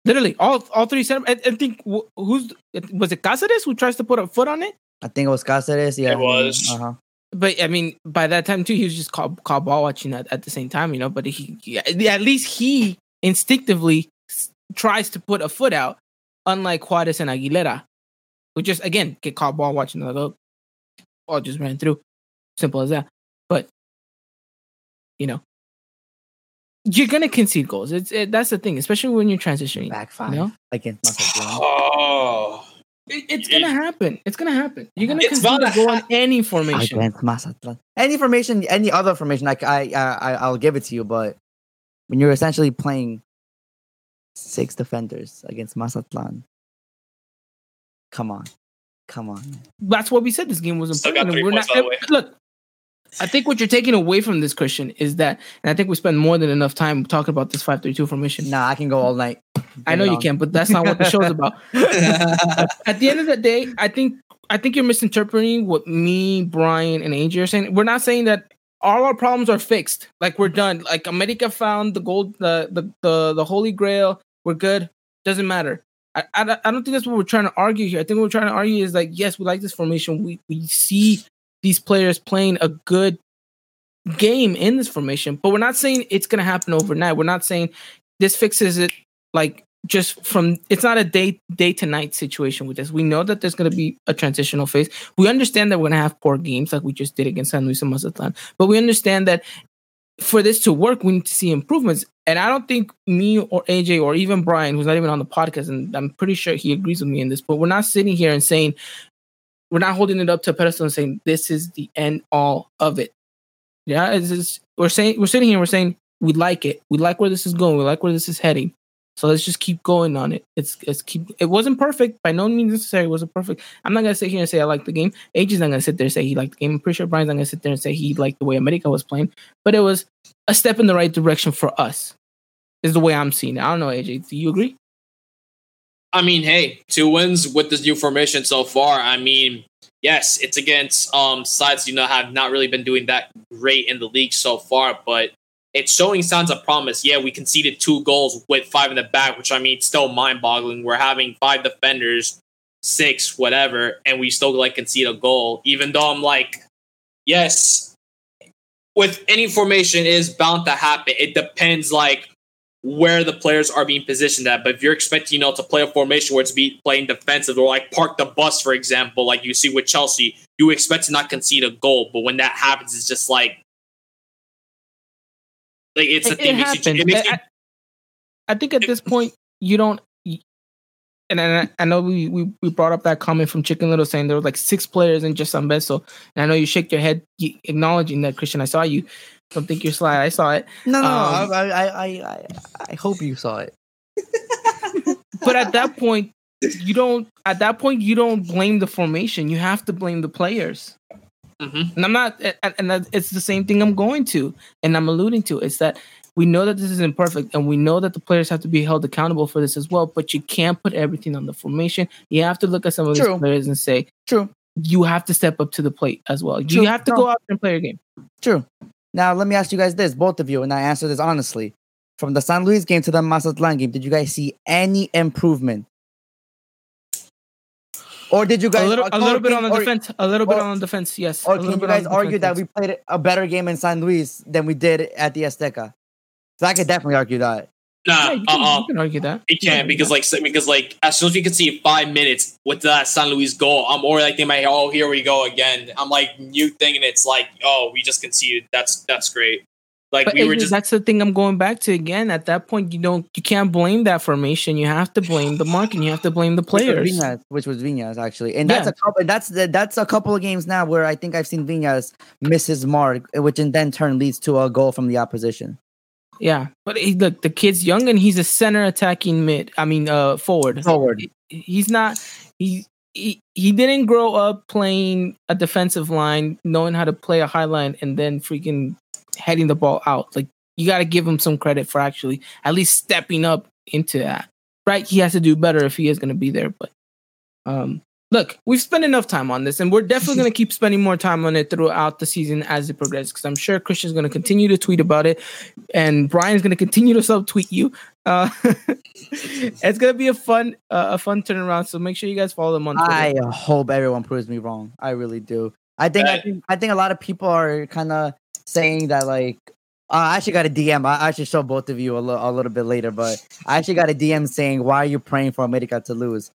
Literally, all all three center. I, I think wh- who's was it Cáceres who tries to put a foot on it? I think it was Cáceres. Yeah, It was. Uh-huh. But I mean, by that time too, he was just caught, caught ball watching at, at the same time, you know. But he, he- at least he instinctively s- tries to put a foot out, unlike Juarez and Aguilera, who just again get caught ball watching. the oh, ball just ran through. Simple as that. But you know, you're gonna concede goals. It's it, that's the thing, especially when you're transitioning. Back five know? against Mazatlán. Oh, It- it's gonna happen. It's gonna happen. You're gonna It's concede a gonna goal in any formation. against Mazatlan. Any formation, any other formation, like I, I, I, I'll give it to you. But when you're essentially playing six defenders against Mazatlan, come on, come on. that's what we said this game was Still got important. three and we're points, not by the way. look. I think what you're taking away from this Christian is that, and I think we spend more than enough time talking about this five three two formation. Nah, I can go all night. I know you on. can, but that's not what the show's about. At the end of the day, I think I think you're misinterpreting what me, Brian, and AJ are saying. We're not saying that all our problems are fixed. Like we're done. Like America found the gold, the the the, the holy grail. We're good. Doesn't matter. I, I, I don't think that's what we're trying to argue here. I think what we're trying to argue is like, yes, we like this formation. We we see these players playing a good game in this formation, but we're not saying it's going to happen overnight. We're not saying this fixes it like just from it's not a day day to night situation with this. We know that there's going to be a transitional phase. We understand that we're going to have poor games like we just did against San Luis and Mazatlan, but we understand that for this to work, we need to see improvements. And I don't think me or AJ or even Brian, who's not even on the podcast, and I'm pretty sure he agrees with me in this, but we're not sitting here and saying we're not holding it up to a pedestal and saying this is the end all of it. Yeah, it's we're saying we're sitting here, we're saying we like it, we like where this is going, we like where this is heading. So let's just keep going on it. It's it's keep. It wasn't perfect by no means necessary. It wasn't perfect. I'm not gonna sit here and say I like the game. AJ's not gonna sit there and say he liked the game. I'm pretty sure Brian's not gonna sit there and say he liked the way America was playing. But it was a step in the right direction for us. Is the way I'm seeing it. I don't know, AJ. Do you agree? I mean, hey, two wins with this new formation so far. I mean, yes, it's against um sides you know have not really been doing that great in the league so far, but it's showing signs of promise. Yeah, we conceded two goals with five in the back, which I mean, still mind boggling. We're having five defenders, six, whatever, and we still like concede a goal, even though I'm like, yes, with any formation is bound to happen. It depends like where the players are being positioned at. But if you're expecting, you know, to play a formation where it's be playing defensive or like park the bus, for example, like you see with Chelsea, you expect to not concede a goal. But when that happens, it's just like like it's a It, thing. it makes you- happens. it makes I, you- I think at this point you don't. And I, I know we, we we brought up that comment from Chicken Little saying there were like six players in just Sanvezzo, and I know you shake your head acknowledging that Christian. I saw you. Don't think you're sly. I saw it. No, no, Um, I, I, I, I, I hope you saw it. But at that point, you don't. At that point, you don't blame the formation. You have to blame the players. Mhm. And I'm not. And, and it's the same thing I'm going to, and I'm alluding to. It's that we know that this is imperfect, and we know that the players have to be held accountable for this as well. But you can't put everything on the formation. You have to look at some of True. these players and say, True. you have to step up to the plate as well. True. You have to No. go out there and play your game. True. Now let me ask you guys this, both of you, and I answer this honestly. From the San Luis game to the Mazatlan game, did you guys see any improvement? Or did you guys A little, a little bit on the or- defense. A little bit or- on the defense. Yes. Or a can you guys the argue that we played a better game in San Luis than we did at the Azteca? So I could definitely argue that. yes. nah, Yeah, you, can, uh-uh. you can argue that. It can can't because that. like because like as soon as we can see five minutes with that San Luis goal, I'm already like in my head, oh here we go again. I'm like new thing and it's like oh we just conceded. That's that's great. Like But we were just that's the thing I'm going back to again. At that point, you don't, you can't blame that formation. You have to blame the market. You have to blame the Which was players. Viñas, which was Viñas actually, and that's Yeah. a couple. That's the, that's a couple of games now where I think I've seen Viñas miss his mark, which in then turn leads to a goal from the opposition. Yeah, but he, look, the kid's young and he's a center attacking mid. I mean, uh, forward. Forward. He's not. He he he didn't grow up playing a defensive line, knowing how to play a high line, and then freaking heading the ball out. Like you got to give him some credit for actually at least stepping up into that. Right? He has to do better if he is going to be there. But um, look, we've spent enough time on this, and we're definitely going to keep spending more time on it throughout the season as it progresses. Because I'm sure Christian's going to continue to tweet about it, and Brian's going to continue to subtweet you. Uh, it's going to be a fun, uh, a fun turnaround. So make sure you guys follow them on Twitter. I hope everyone proves me wrong. I really do. I think I think I think a lot of people are kind of saying that like uh, I actually got a DM. I I should show both of you a, li- a little bit later, but I actually got a DM saying, "Why are you praying for America to lose?"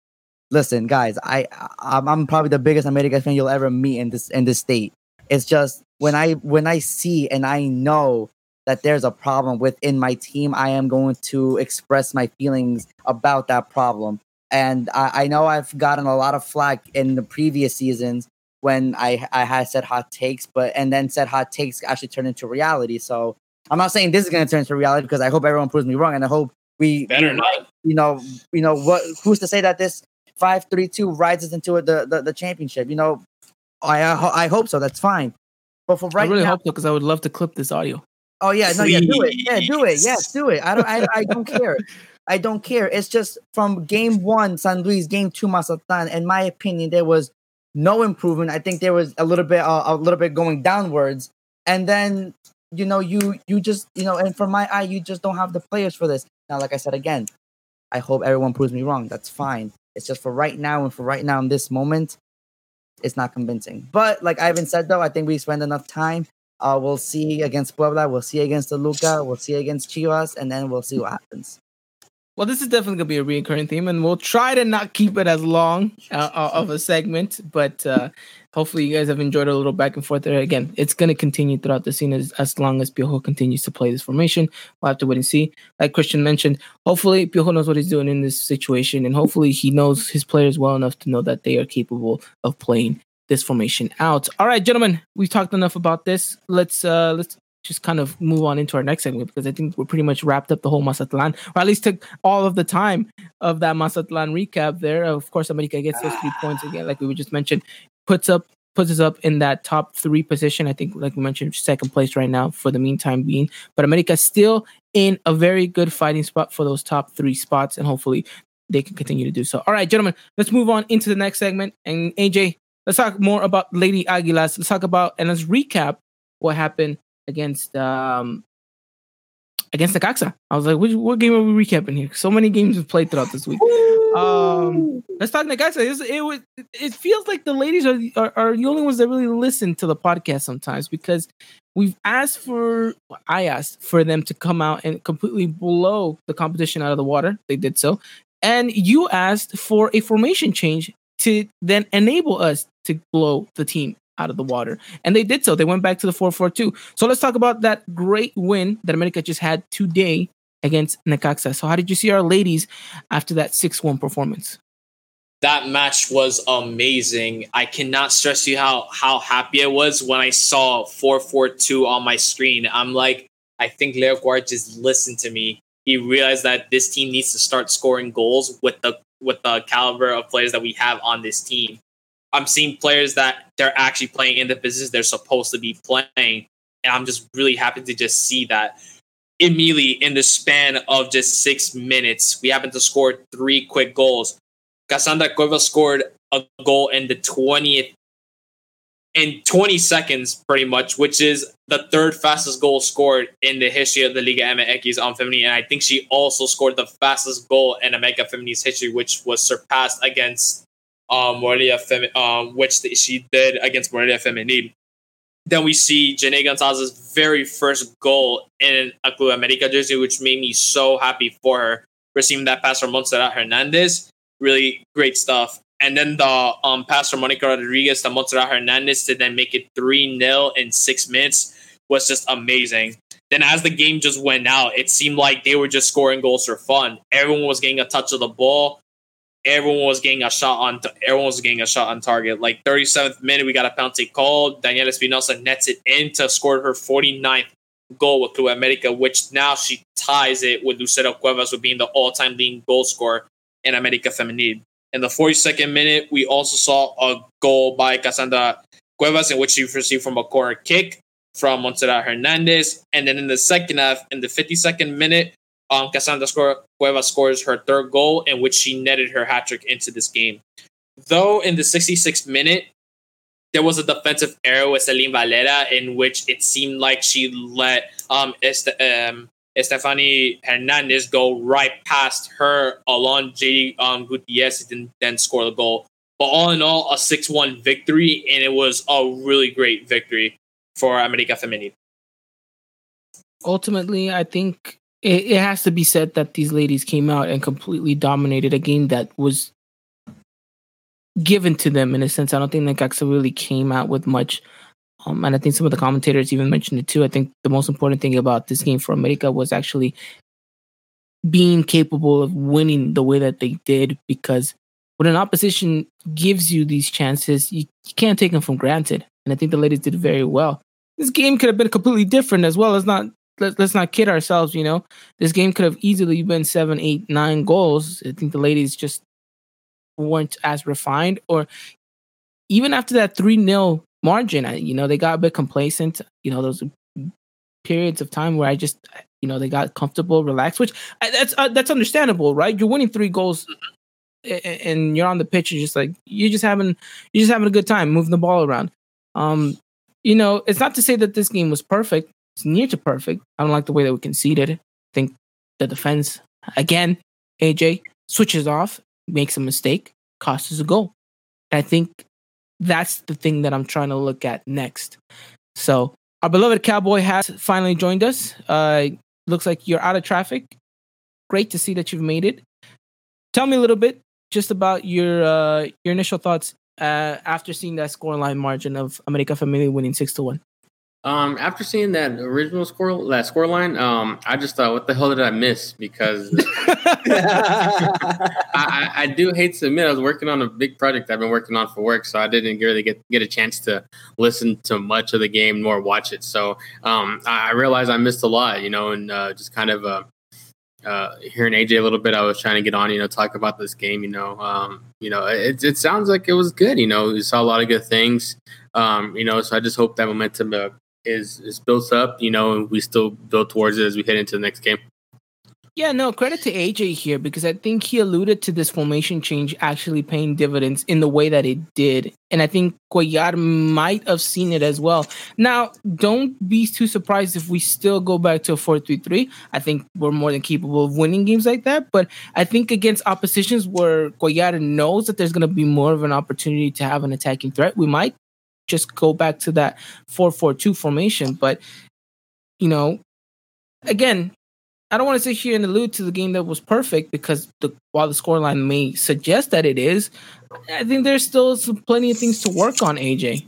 Listen, guys, I I'm, I'm probably the biggest America fan you'll ever meet in this in this state. It's just when I when I see and I know that there's a problem within my team, I am going to express my feelings about that problem. And I, I know I've gotten a lot of flack in the previous seasons when I I had said hot takes, but and then said hot takes actually turned into reality. So I'm not saying this is going to turn into reality because I hope everyone proves me wrong, and I hope we better not. You know, you know what? Who's to say that this five three two rises into the, the the championship? You know, I I, hope so. That's fine. But for right I really now, hope so because I would love to clip this audio. Oh yeah, no, yeah, do it. Yeah, do it. Yes, do it. I don't I, I don't care. I don't care. It's just from game one, San Luis, game two, Mazatlan. In my opinion, there was no improvement. I think there was a little bit uh, a little bit going downwards. And then you know, you you just you know, and for my eye, you just don't have the players for this. Now, like I said again, I hope everyone proves me wrong. That's fine. It's just for right now and for right now in this moment, it's not convincing. But like Ivan said though, I think we spend enough time. Uh, we'll see against Puebla. We'll see against Toluca. We'll see against Chivas, and then we'll see what happens. Well, this is definitely gonna be a recurring theme, and we'll try to not keep it as long uh, uh, of a segment. But uh, hopefully, you guys have enjoyed a little back and forth there. Again, it's gonna continue throughout the scene as, as long as Piojo continues to play this formation. We'll have to wait and see. Like Christian mentioned, hopefully Piojo knows what he's doing in this situation, and hopefully he knows his players well enough to know that they are capable of playing this formation out. All right, gentlemen, we've talked enough about this. Let's uh let's just kind of move on into our next segment because I think we're pretty much wrapped up the whole Mazatlan, or at least took all of the time of that Mazatlan recap there. Of course, America gets those three points again, like we just mentioned, puts up puts us up in that top three position. I think, like we mentioned, second place right now for the meantime being. But America still in a very good fighting spot for those top three spots, and hopefully they can continue to do so. All right, gentlemen, let's move on into the next segment. And AJ, let's talk more about Lady Aguilas. Let's talk about and let's recap what happened against um against Necaxa. I was like, which, what game are we recapping here? So many games we've played throughout this week. Um, let's talk. It's, it was. It feels like the ladies are, are are the only ones that really listen to the podcast sometimes because we've asked for. I asked for them to come out and completely blow the competition out of the water. They did so, and you asked for a formation change to then enable us to blow the team out of the water. And they did so. They went back to the 4 4 2. So let's talk about that great win that America just had today against Necaxa. So, how did you see our ladies after that 6 1 performance? That match was amazing. I cannot stress you how how happy I was when I saw 4-4-2 on my screen. I'm like, I think Leo Guard just listened to me. He realized that this team needs to start scoring goals with the with the caliber of players that we have on this team. I'm seeing players that they're actually playing in the business they're supposed to be playing. And I'm just really happy to just see that. Immediately in the span of just six minutes, we happened to score three quick goals. Casandra Cueva scored a goal in the 20th in 20 seconds, pretty much, which is the third fastest goal scored in the history of the Liga MX on Feminine. And I think she also scored the fastest goal in America Feminine's history, which was surpassed against um, Morelia Femi- um, which she did against Morelia Femenil. Then we see Janae Gonzalez's very first goal in a Club America jersey, which made me so happy for her. Receiving that pass from Montserrat Hernandez, really great stuff. And then the um, pass from Monica Rodriguez to Montserrat Hernandez to then make it 3 0 in six minutes was just amazing. Then, as the game just went out, it seemed like they were just scoring goals for fun. Everyone was getting a touch of the ball everyone was getting a shot on. Everyone was getting a shot on target. Like 37th minute, we got a penalty call. Daniela Espinosa nets it in to score her 49th goal with Club America, which now she ties it with Lucero Cuevas with being the all-time leading goal scorer in America Femenil. In the 42nd minute, we also saw a goal by Casandra Cuevas in which she received from a corner kick from Montserrat Hernandez. And then in the second half, in the 52nd minute, um, Casandra Cueva scores her third goal, in which she netted her hat trick into this game. Though in the 66th minute, there was a defensive error with Selene Valera in which it seemed like she let um, Est- um Estefany Hernandez go right past her along JD um, Gutierrez and then score the goal. But all in all, a 6 1 victory, and it was a really great victory for America Femenil. Ultimately, I think it, it has to be said that these ladies came out and completely dominated a game that was given to them in a sense. I don't think Necaxa really came out with much. Um, and I think some of the commentators even mentioned it too. I think the most important thing about this game for America was actually being capable of winning the way that they did because when an opposition gives you these chances, you, you can't take them for granted. And I think the ladies did very well. This game could have been completely different as well. It's not let, us not kid ourselves. You know, this game could have easily been seven, eight, nine goals. I think the ladies just weren't as refined, or even after that three 0 margin, you know, they got a bit complacent. You know, those periods of time where I just, you know, they got comfortable, relaxed, which that's uh, that's understandable, right? You're winning three goals. And you're on the pitch, you're just like you're just having you're just having a good time moving the ball around. Um, you know, it's not to say that this game was perfect. It's near to perfect. I don't like the way that we conceded. I think the defense, again, AJ switches off, makes a mistake, costs us a goal. And I think that's the thing that I'm trying to look at next. So Our beloved cowboy has finally joined us. Uh, looks like you're out of traffic. Great to see that you've made it. Tell me a little bit just about your uh, your initial thoughts uh, after seeing that scoreline margin of America Femenil winning six to one. Um, after seeing that original score, that score line, um, I just thought, what the hell did I miss? Because I, I, I, do hate to admit, I was working on a big project I've been working on for work, so I didn't really get get a chance to listen to much of the game nor watch it. So um, I, I realized I missed a lot, you know, and uh, just kind of uh, uh, hearing AJ a little bit, I was trying to get on, you know, talk about this game. You know, um, you know, it, it sounds like it was good. You know, we saw a lot of good things. Um, you know, so I just hope that momentum uh, is is built up, you know, and we still build towards it as we head into the next game. Yeah, no, credit to AJ here because I think he alluded to this formation change actually paying dividends in the way that it did. And I think Cuellar might have seen it as well. Now, don't be too surprised if we still go back to a 4 3 3. I think we're more than capable of winning games like that. But I think against oppositions where Cuellar knows that there's going to be more of an opportunity to have an attacking threat, we might just go back to that 4-4-2 formation. But you know, again, I don't want to sit here and allude to the game that was perfect because the while the scoreline may suggest that it is, I think there's still some plenty of things to work on. AJ.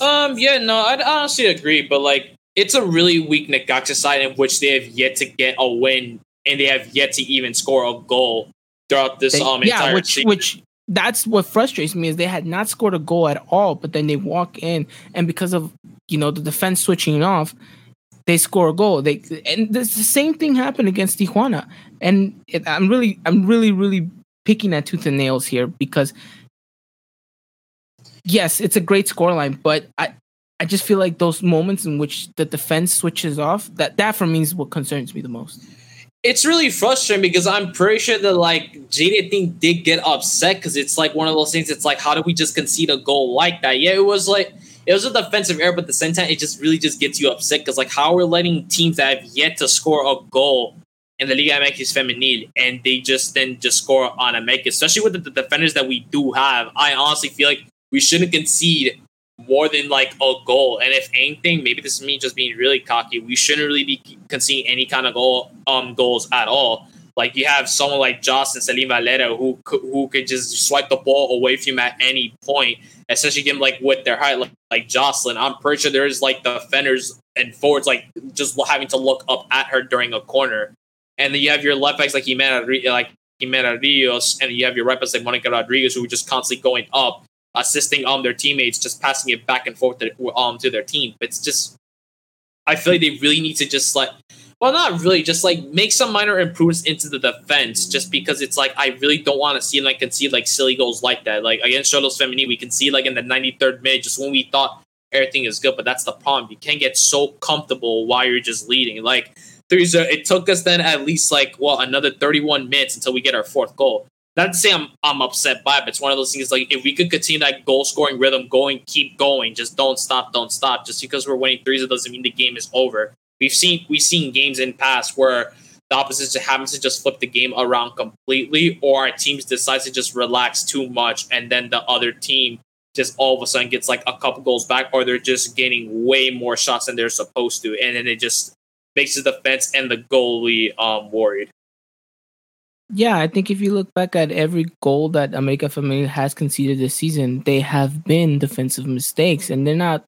Um. Yeah. No. I honestly agree, but like, it's a really weak Necaxa side in which they have yet to get a win, and they have yet to even score a goal throughout this they, um yeah, which season. which that's what frustrates me is they had not scored a goal at all, but then they walk in and because of you know the defense switching off, they score a goal. They and the same thing happened against Tijuana. And it, I'm really, I'm really, really picking at tooth and nails here because yes, it's a great scoreline, but I. I just feel like those moments in which the defense switches off, that that for me is what concerns me the most it's really frustrating because I'm pretty sure that like thing did get upset because it's like one of those things. It's like, how do we just concede a goal like that? Yeah, it was like it was a defensive error, but at the same time, it just really just gets you upset because like how we're letting teams that have yet to score a goal in the Liga MX Femenil and they just then just score on a make, especially with the defenders that we do have. I honestly feel like we shouldn't concede more than like a goal. And if anything, maybe this is me just being really cocky. We shouldn't really be conceding any kind of goal um goals at all. Like you have someone like Joss and Selene Valera who who could just swipe the ball away from at any point, especially given like with their height, like, like Jocelyn. I'm pretty sure there's like the defenders and forwards like just having to look up at her during a corner. And then you have your left backs like Ximena, like Ximena Rios, and you have your right backs like Monica Rodriguez who are just constantly going up assisting um their teammates, just passing it back and forth to, um to their team. It's just I feel like they really need to just like well not really just like make some minor improvements into the defense just because it's like I really don't want to see like concede like silly goals like that. Like against Xolos Femenil, we can see like in the 93rd minute just when we thought everything is good, but that's the problem. You can't get so comfortable while you're just leading. Like there's a, it took us then at least like well another 31 minutes until we get our fourth goal. Not to say I'm I'm upset by it, but it's one of those things like if we could continue that goal scoring rhythm going, keep going, just don't stop, don't stop. Just because we're winning threes, it doesn't mean the game is over. We've seen we've seen games in past where the opposites happens to just flip the game around completely, or our teams decide to just relax too much, and then the other team just all of a sudden gets like a couple goals back, or they're just getting way more shots than they're supposed to, and then it just makes the defense and the goalie um worried. Yeah, I think if you look back at every goal that America Femenil has conceded this season, they have been defensive mistakes, and they're not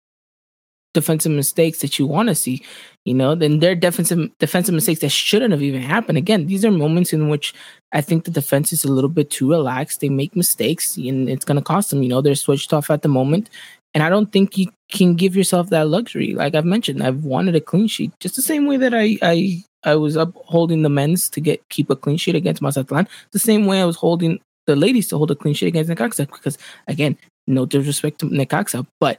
defensive mistakes that you want to see. You know, then they're defensive defensive mistakes that shouldn't have even happened. Again, these are moments in which I think the defense is a little bit too relaxed. They make mistakes, and it's going to cost them. You know, they're switched off at the moment, and I don't think you can give yourself that luxury. Like I've mentioned, I've wanted a clean sheet, just the same way that I I I was upholding the men's to get keep a clean sheet against Mazatlan, the same way I was holding the ladies to hold a clean sheet against Necaxa. Because again, no disrespect to Necaxa, but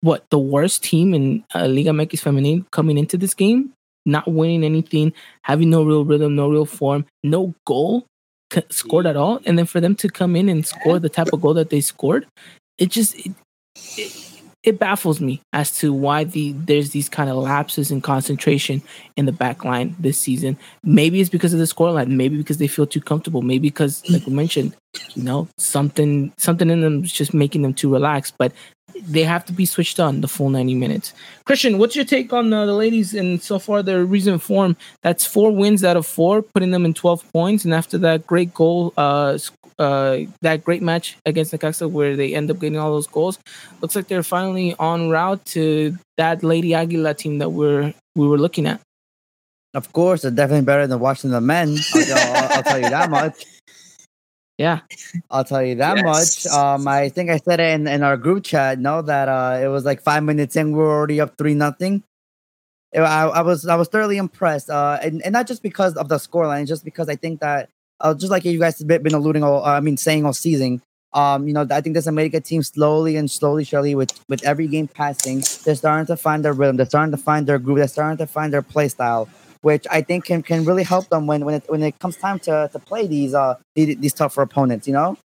what the worst team in uh, Liga MX Feminine coming into this game, not winning anything, having no real rhythm, no real form, no goal c- scored at all, and then for them to come in and score the type of goal that they scored, it just it, it, it baffles me as to why the there's these kind of lapses in concentration in the back line this season. Maybe it's because of the scoreline. Maybe because they feel too comfortable. Maybe because, like we mentioned, you know, something something in them is just making them too relaxed. But they have to be switched on the full 90 minutes. Christian, what's your take on uh, the ladies and so far their recent form? That's four wins out of four, putting them in 12 points. And after that great goal, uh, uh, that great match against Necaxa where they end up getting all those goals, looks like they're finally on route to that Lady Aguila team that we're we were looking at. Of course, they're definitely better than watching the men. I'll, I'll, I'll tell you that much. Yeah, I'll tell you that Yes. much. Um, I think I said it in, in our group chat. No, that uh, it was like five minutes in, we were already up three nothing. I, I was I was thoroughly impressed. Uh, and, and not just because of the scoreline, just because I think that uh, just like you guys have been alluding, all, I mean, saying all season. Um, you know, I think this America team slowly and slowly, surely, with with every game passing, they're starting to find their rhythm. They're starting to find their groove. They're starting to find their play style, which I think can, can really help them when when it when it comes time to, to play these uh these, these tougher opponents. You know,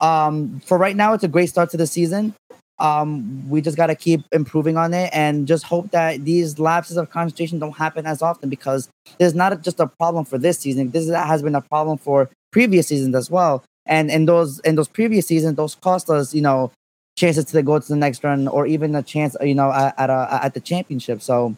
um, for right now, it's a great start to the season. Um, we just got to keep improving on it and just hope that these lapses of concentration don't happen as often because there's not just a problem for this season. This has been a problem for previous seasons as well. And in those in those previous seasons, those cost us, you know, chances to go to the next run or even a chance, you know, at at, a, at the championship. So,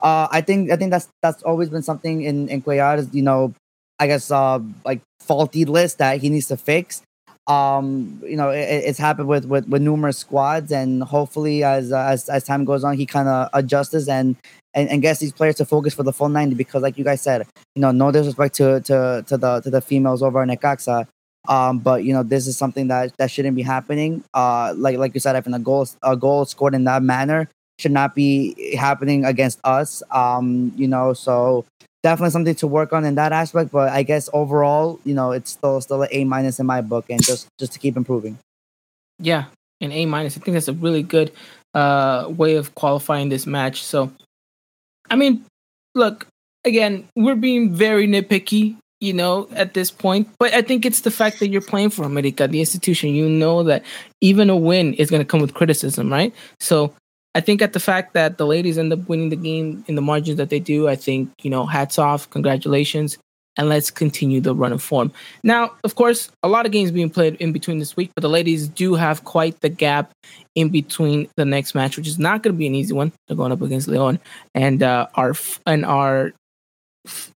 uh, I think I think that's that's always been something in in Cuellar's, you know, I guess uh like faulty list that he needs to fix. Um, you know, it, it's happened with, with with numerous squads, and hopefully, as uh, as as time goes on, he kind of adjusts and, and and gets these players to focus for the full ninety. Because, like you guys said, you know, no disrespect to to to the to the females over in Necaxa, um, but you know, this is something that that shouldn't be happening. Uh, like like you said, having a goal a goal scored in that manner should not be happening against us. Um, you know, so definitely something to work on in that aspect. But I guess overall, you know, it's still still an A minus in my book, and just just to keep improving. yeah, an A minus. I think that's a really good uh way of qualifying this match. So, I mean, look again, we're being very nitpicky, you know, at this point. But I think it's the fact that you're playing for America, the institution. You know that even a win is going to come with criticism, right? So. I think at the fact that the ladies end up winning the game in the margins that they do, I think, you know, hats off, congratulations, and let's continue the run of form. Now, of course, a lot of games being played in between this week, but the ladies do have quite the gap in between the next match, which is not going to be an easy one. They're going up against Leon, and uh, our and our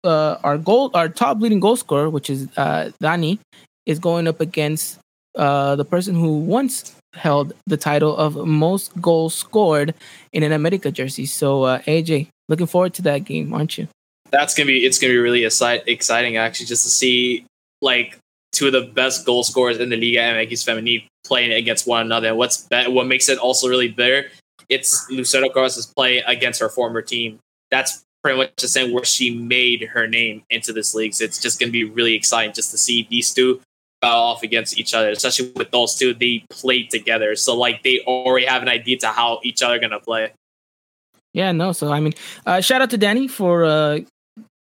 uh, our goal, our top leading goal scorer, which is uh, Dani, is going up against uh, the person who once held the title of most goals scored in an America jersey. So, uh, AJ, looking forward to that game, aren't you? That's gonna be it's gonna be really exci- exciting actually just to see like two of the best goal scorers in the Liga MX Feminine playing against one another. What's be- what makes it also really better? It's Lucero Cuevas's play against her former team. That's pretty much the same where she made her name into this league. So it's just gonna be really exciting just to see these two off against each other, especially with those two. They played together, so like they already have an idea to how each other gonna play. Yeah, no. So I mean, uh, shout out to Danny for uh,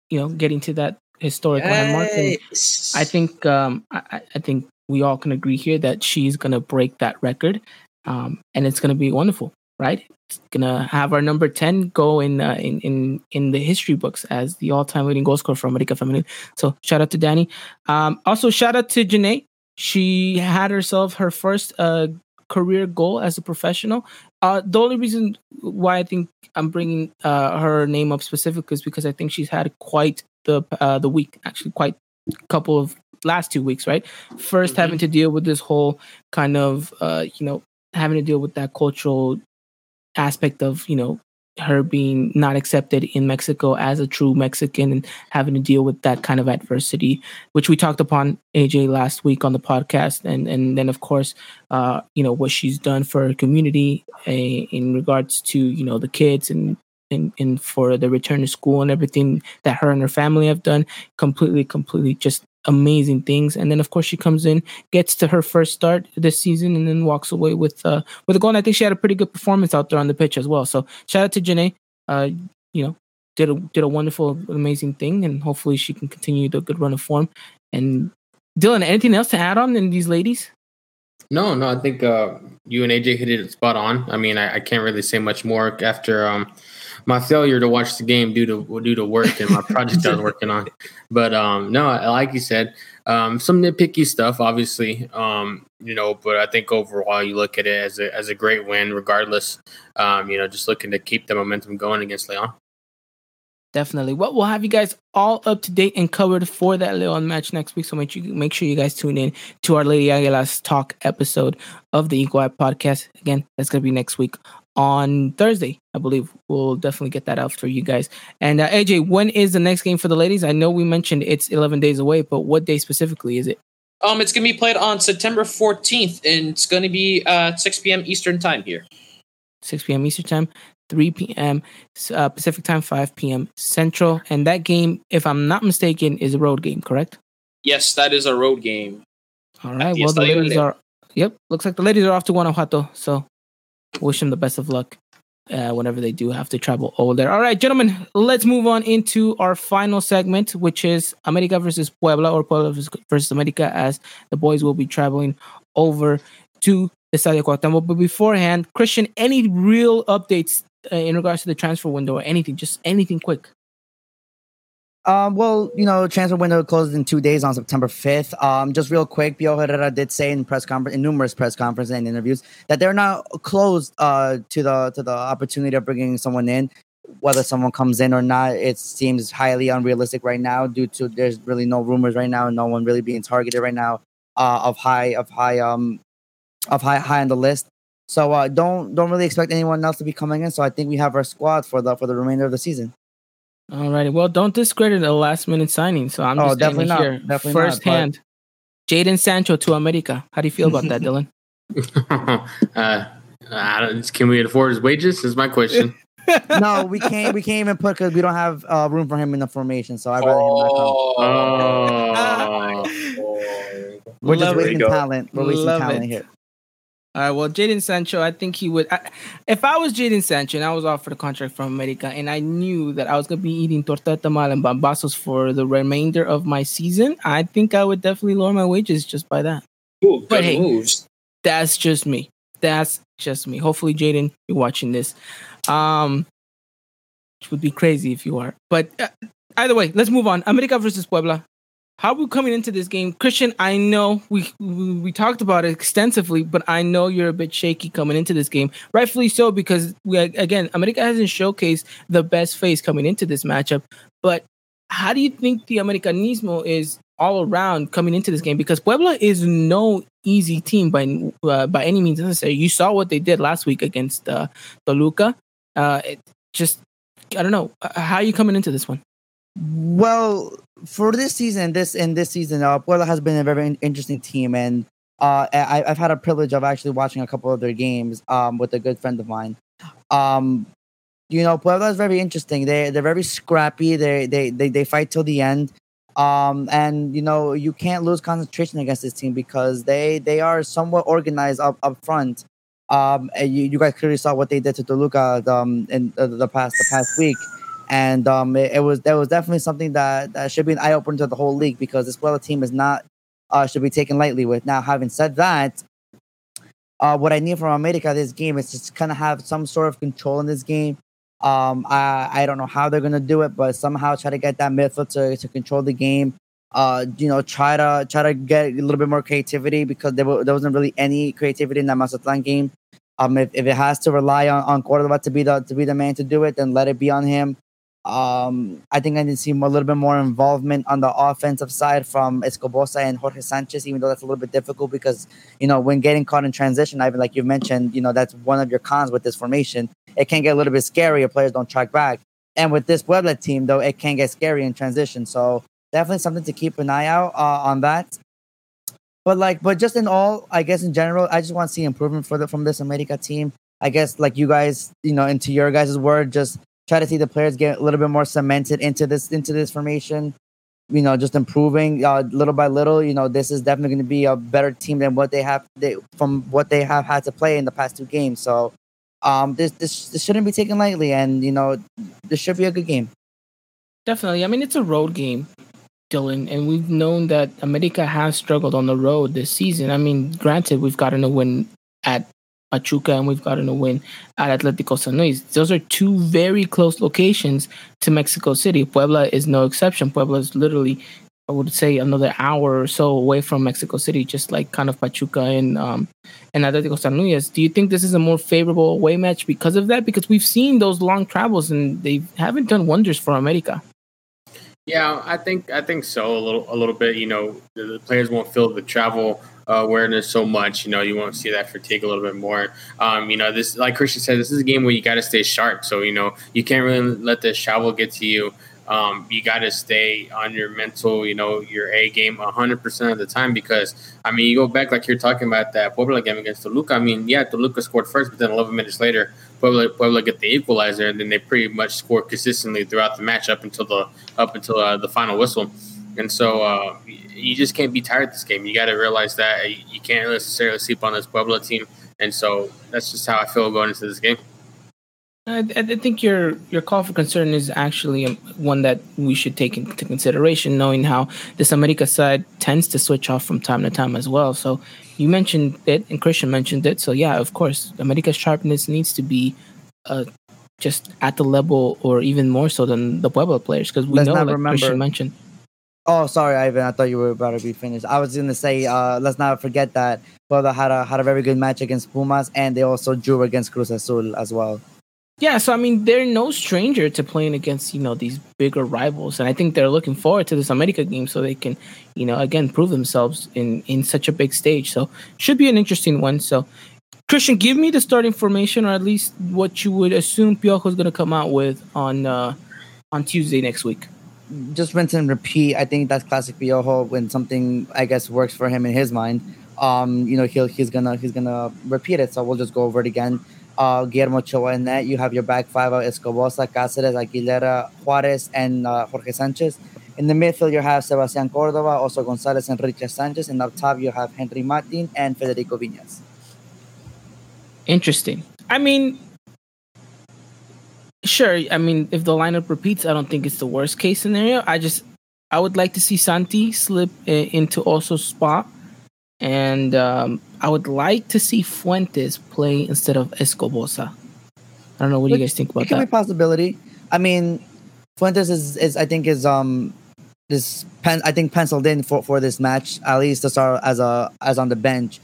you know getting to that historic landmark. And I think um, I, I- I think we all can agree here that she's gonna break that record, um, and it's gonna be wonderful, right? It's gonna have our number ten go in uh, in in in the history books as the all-time leading goal scorer for America Feminine. So shout out to Danny. Um, also shout out to Janae. She had herself her first uh, career goal as a professional. Uh, the only reason why I think I'm bringing uh, her name up specifically is because I think she's had quite the uh, the week, actually quite a couple of last two weeks, right? 1st Mhm. having to deal with this whole kind of uh, you know having to deal with that cultural aspect of you know her being not accepted in Mexico as a true Mexican and having to deal with that kind of adversity, which we talked upon AJ last week on the podcast, and and then of course, uh, you know what she's done for her community uh, in regards to you know the kids and. And, and for the return to school and everything that her and her family have done completely completely just amazing things and then of course she comes in gets to her first start this season and then walks away with uh with a goal and i think she had a pretty good performance out there on the pitch as well so shout out to Janae. Uh, you know, did a did a wonderful, amazing thing, and hopefully she can continue the good run of form. And Dylan, anything else to add on in these ladies? No, no, I think uh, you and AJ hit it spot on. I mean, I, I can't really say much more after um, my failure to watch the game due to due to work and my project I was working on. But um, no, like you said, Um, some nitpicky stuff, obviously, um, you know, but I think overall you look at it as a, as a great win, regardless. Um, you know, just looking to keep the momentum going against Leon. Definitely. Well, we'll have you guys all up to date and covered for that Leon match next week. So make sure, make sure you guys tune in to our Lady Aguilas talk episode of the Eagle Eye podcast. Again, that's going to be next week on Thursday, I believe. We'll definitely get that out for you guys. And uh, AJ, when is the next game for the ladies? I know we mentioned it's 11 days away, but what day specifically is it? Um, it's gonna be played on September 14th, and it's gonna be uh 6 p.m. Eastern time here. 6 p.m. Eastern time, 3 p.m. Uh, Pacific time, 5 p.m. Central. And that game, if I'm not mistaken, is a road game, correct? Yes, that is a road game. All right. Well, the ladies are. Yep. Looks like the ladies are off to Guanajuato. So wish them the best of luck uh, whenever they do have to travel over there. All right, gentlemen, let's move on into our final segment, which is America versus Puebla or Puebla versus America, as the boys will be traveling over to Estadio Cuauhtémoc. But beforehand, Christian, any real updates uh, in regards to the transfer window or anything? Just anything quick. Um, well, you know, transfer window closes in two days on September 5th. Um, just real quick, Piojo Herrera did say in press conference, in numerous press conferences and interviews, that they're not closed uh, to the to the opportunity of bringing someone in. Whether someone comes in or not, it seems highly unrealistic right now due to there's really no rumors right now, no one really being targeted right now uh, of high of high um of high high on the list. So uh, don't don't really expect anyone else to be coming in. So I think we have our squad for the for the remainder of the season. Alrighty. Well, don't discredit a last minute signing. So I'm Oh, just definitely not. here Definitely not, firsthand. Jadon Sancho to America. How do you feel about that, Dylan? uh, I don't, can we afford his wages? Is my question. no, we can't. We can't even put because we don't have uh, room for him in the formation. So I'd rather him not come. Oh, We're just wasting talent. We're wasting Love talent it. here. All right. Well, Jadon Sancho, I think he would. I, if I was Jadon Sancho and I was offered a contract from America and I knew that I was going to be eating torta tamal and pambazos for the remainder of my season, I think I would definitely lower my wages just by that. Ooh, But hey, moves. That's just me. That's just me. Hopefully, Jadon, you're watching this. Um, which would be crazy if you are. But uh, either way, let's move on. America versus Puebla. How are we coming into this game, Christian? I know we, we we talked about it extensively, but I know you're a bit shaky coming into this game. Rightfully so, because we again, America hasn't showcased the best face coming into this matchup. But how do you think the Americanismo is all around coming into this game? Because Puebla is no easy team by uh, by any means necessary. You saw what they did last week against uh, Toluca. Uh, just I don't know how are you coming into this one. Well, for this season, this in this season, uh, Puebla has been a very interesting team, and uh, I, I've had a privilege of actually watching a couple of their games um, with a good friend of mine. Um, you know, Puebla is very interesting. They they're very scrappy. They they they they fight till the end. Um, and you know, you can't lose concentration against this team because they they are somewhat organized up up front. Um, and you, you guys clearly saw what they did to Toluca um, in the, the past the past week and um, it, it was that was definitely something that, that should be an eye opener to the whole league because this Puebla team is not uh, should be taken lightly with. Now, having said that, uh, what I need from America this game is just kind of have some sort of control in this game. Um, I I don't know how they're gonna do it, but somehow try to get that midfield to, to control the game. Uh, you know, try to try to get a little bit more creativity because there, there wasn't really any creativity in that Mazatlan game. Um, if, if it has to rely on, on Cordova to be the to be the man to do it, then let it be on him. Um, I think I need to see a little bit more involvement on the offensive side from Escoboza and Jorge Sanchez, even though that's a little bit difficult because, you know, when getting caught in transition, Ivan, like you mentioned, you know, that's one of your cons with this formation. It can get a little bit scary if players don't track back. And with this Puebla team, though, it can get scary in transition. So definitely something to keep an eye out uh, on that. But like, but just in all, I guess in general, I just want to see improvement for the from this America team. I guess like you guys, you know, into your guys' word, just try to see the players get a little bit more cemented into this into this formation. You know, just improving uh, little by little. You know, this is definitely going to be a better team than what they have they, from what they have had to play in the past two games. So, um, this this this shouldn't be taken lightly, and you know, this should be a good game. Definitely. I mean, it's a road game, Dylan, and we've known that America has struggled on the road this season. I mean, granted, we've gotten a win at Pachuca and we've gotten a win at Atletico San Luis. Those are two very close locations to Mexico City. Puebla is no exception. Puebla is literally I would say another hour or so away from Mexico City, just like kind of Pachuca and um, and Atletico San Luis. Do you think this is a more favorable away match because of that? Because we've seen those long travels and they haven't done wonders for America. Yeah, I think I think so a little a little bit. You know, the, the players won't feel the travel uh, awareness so much. You know, you won't see that fatigue a little bit more. Um, you know, this like Christian said, this is a game where you got to stay sharp. So you know, you can't really let the travel get to you. Um, you got to stay on your mental, you know, your A game 100% of the time because, I mean, you go back like you're talking about that Puebla game against Toluca. I mean, yeah, Toluca scored first, but then 11 minutes later, Puebla, Puebla get the equalizer, and then they pretty much score consistently throughout the match up until the up until uh, the final whistle. And so uh, you just can't be tired this game. You got to realize that you can't necessarily sleep on this Puebla team. And so that's just how I feel going into this game. I, I think your your call for concern is actually um, one that we should take into consideration, knowing how this America side tends to switch off from time to time as well. So you mentioned it, and Christian mentioned it. So yeah, of course, America's sharpness needs to be uh, just at the level, or even more so than the Puebla players, because we Let's know, like remember- Christian mentioned. Oh, sorry, Ivan. I thought you were about to be finished. I was gonna say, uh, let's not forget that Puebla had a had a very good match against Pumas, and they also drew against Cruz Azul as well. Yeah, so I mean, they're no stranger to playing against you know these bigger rivals, and I think they're looking forward to this America game so they can, you know, again prove themselves in in such a big stage. So should be an interesting one. So, Christian, give me the starting formation, or at least what you would assume Piojo is going to come out with on uh, on Tuesday next week. Just rinse and repeat. I think that's classic Piojo when something I guess works for him in his mind. Um, you know, he'll he's gonna he's gonna repeat it. So we'll just go over it again. Uh, Guillermo Ochoa in net. You have your back five of Escoboza, Cáceres, Aguilera, Juarez, and uh, Jorge Sanchez. In the midfield, you have Sebastian Cordova, also Gonzalez and Richard Sanchez. And up top, you have Henry Martin and Federico Viñas. Interesting. I mean, sure. I mean, if the lineup repeats, I don't think it's the worst case scenario. I just, I would like to see Santi slip i- into also spot, and um, I would like to see Fuentes play instead of Escoboza. I don't know. What do you guys think about It could be a possibility. I mean, Fuentes is, is I think is um this pen I think penciled in for, for this match at least to start as a as on the bench.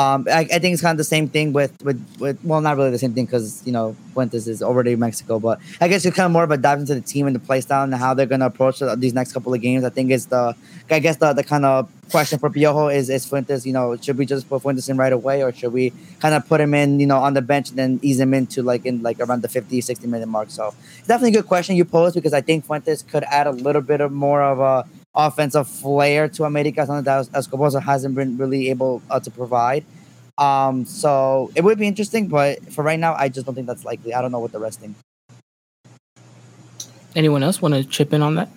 Um, I, I think it's kind of the same thing with with, with well, not really the same thing because you know Fuentes is already in Mexico, but I guess it's kind of more of a dive into the team and the play style and how they're gonna approach these next couple of games. I think is the I guess the, the kind of question for Piojo is is Fuentes. You know, should we just put Fuentes in right away or should we kind of put him in you know on the bench and then ease him into like in like around the 50, 60 minute mark? So definitely a good question you posed because I think Fuentes could add a little bit of more of a offensive flair to America, something that Escoboza hasn't been really able uh, to provide. Um, so it would be interesting, but for right now, I just don't think that's likely. I don't know what the rest think. Anyone else want to chip in on that?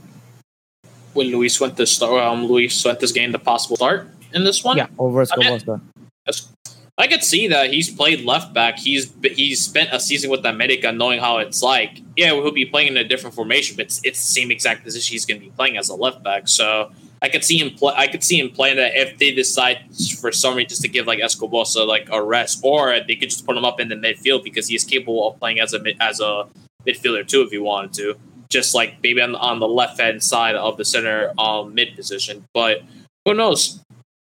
When Luis Fuentes start? Um, Luis Fuentes gain the possible start in this one? Yeah. Over I mean- I could see that he's played left back. He's he's spent a season with America, knowing how it's like. Yeah, he'll be playing in a different formation, but it's, it's the same exact position he's going to be playing as a left back. So I could see him play. I could see him playing that if they decide for some reason just to give like Escoboza like a rest, or they could just put him up in the midfield because he's capable of playing as a as a midfielder too if he wanted to. Just like maybe on, on the left hand side of the center um, mid position, but who knows?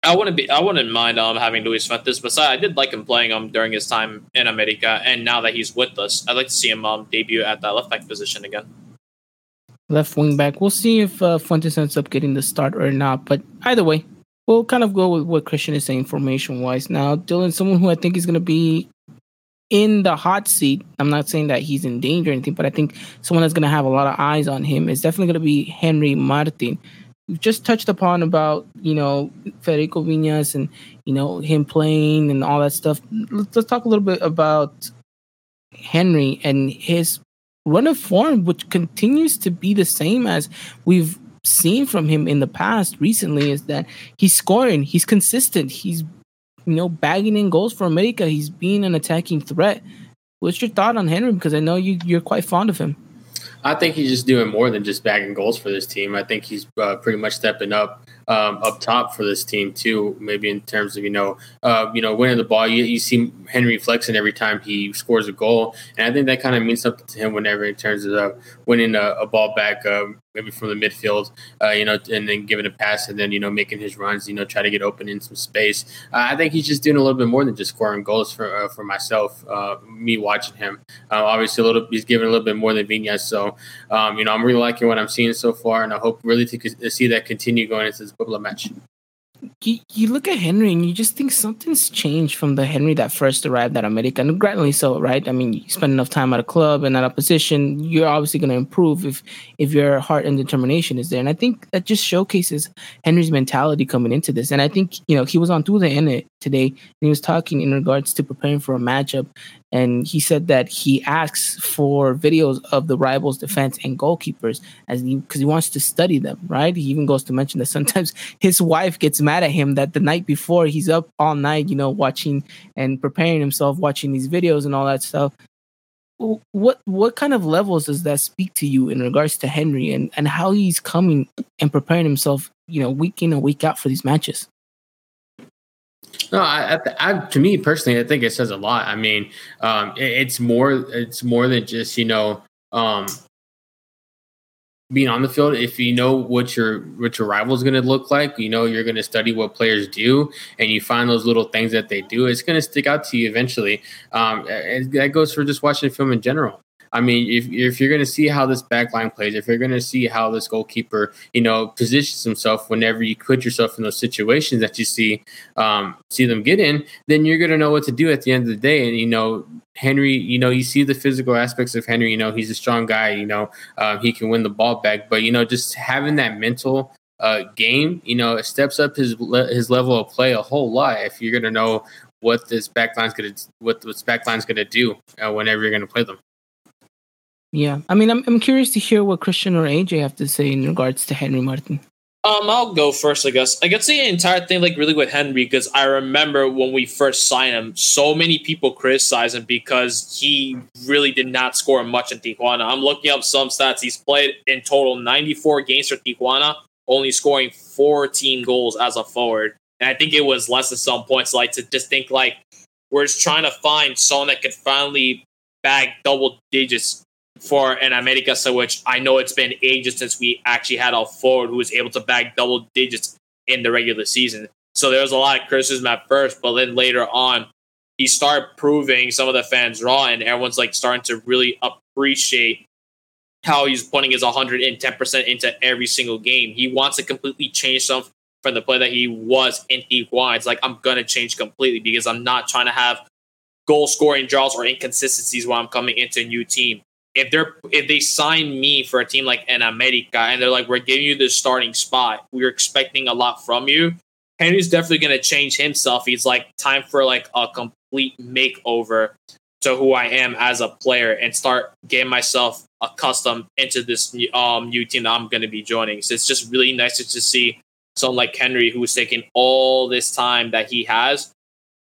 I wouldn't be. I wouldn't mind um having Luis Fuentes. Besides, I did like him playing um during his time in America, and now that he's with us, I'd like to see him um debut at that left back position again. Left wing back. We'll see if uh, Fuentes ends up getting the start or not. But either way, we'll kind of go with what Christian is saying formation wise. Now, Dylan, someone who I think is going to be in the hot seat. I'm not saying that he's in danger or anything, but I think someone that's going to have a lot of eyes on him is definitely going to be Henry Martin. We've just touched upon about you know Federico Viñas and you know him playing and all that stuff. Let's, let's talk a little bit about Henry and his run of form, which continues to be the same as we've seen from him in the past recently, is that he's scoring, he's consistent, he's you know bagging in goals for America, he's being an attacking threat. What's your thought on Henry? Because I know you you're quite fond of him. I think he's just doing more than just bagging goals for this team. I think he's uh, pretty much stepping up um, up top for this team too. Maybe in terms of you know, uh, you know, winning the ball. You, you see Henry flexing every time he scores a goal, and I think that kind of means something to him whenever in terms of uh, winning a, a, ball back, um, maybe from the midfield, uh, you know, and then giving a pass, and then you know making his runs, you know, try to get open in some space. Uh, I think he's just doing a little bit more than just scoring goals for uh, for myself. Uh, me watching him, obviously a little, he's giving a little bit more than Viñas. So, um, you know, I'm really liking what I'm seeing so far, and I hope really to, to see that continue going into this Puebla match you, you look at Henry and you just think something's changed from the Henry that first arrived at America, and granted so, right? I mean, you spend enough time at a club and at a position, you're obviously going to improve if if your heart and determination is there. And I think that just showcases Henry's mentality coming into this. And I think you know he was on through the end today, and he was talking in regards to preparing for a matchup, and he said that he asks for videos of the rivals' defense and goalkeepers as because he, he, wants to study them. Right? He even goes to mention that sometimes his wife gets mad at him that the night before he's up all night, you know, watching and preparing himself, watching these videos and all that stuff. What what kind of levels does that speak to you in regards to Henry and, and how he's coming and preparing himself, you know, week in and week out for these matches? No, I, I, I, to me personally, I think it says a lot. I mean, um, it, it's more, it's more than just you know, um, being on the field. If you know what your what your rival is going to look like, you know you're going to study what players do, and you find those little things that they do. It's going to stick out to you eventually. Um, that goes for just watching film in general. I mean, if, if you're going to see how this back line plays, if you're going to see how this goalkeeper, you know, positions himself whenever you put yourself in those situations that you see um, see them get in, then you're going to know what to do at the end of the day. And you know, Henry, you know, you see the physical aspects of Henry. You know, he's a strong guy. You know, uh, he can win the ball back. But you know, just having that mental uh, game, you know, it steps up his his level of play a whole lot. If you're going to know what this backline's to what this backline's going to do uh, whenever you're going to play them. Yeah, I mean, I'm I'm curious to hear what Christian or AJ have to say in regards to Henry Martin. Um, I'll go first, I guess. I guess the entire thing, like, really with Henry, because I remember when we first signed him, so many people criticized him because he really did not score much in Tijuana. I'm looking up some stats. He's played in total 94 games for Tijuana, only scoring 14 goals as a forward. And I think it was less than some points. Like, to just think, like, we're just trying to find someone that could finally bag double digits for an America, so which I know it's been ages since we actually had a forward who was able to bag double digits in the regular season. So there was a lot of criticism at first, but then later on, he started proving some of the fans wrong, and everyone's like starting to really appreciate how he's putting his 110% into every single game. He wants to completely change something from the play that he was in Tijuana. It's like, I'm going to change completely because I'm not trying to have goal scoring draws or inconsistencies while I'm coming into a new team if they're if they sign me for a team like an America and they're like, we're giving you the starting spot, we're expecting a lot from you. Henry's definitely going to change himself. He's like, time for like a complete makeover to who I am as a player and start getting myself accustomed into this new, um, new team that I'm going to be joining. So it's just really nice to see someone like Henry who's taking all this time that he has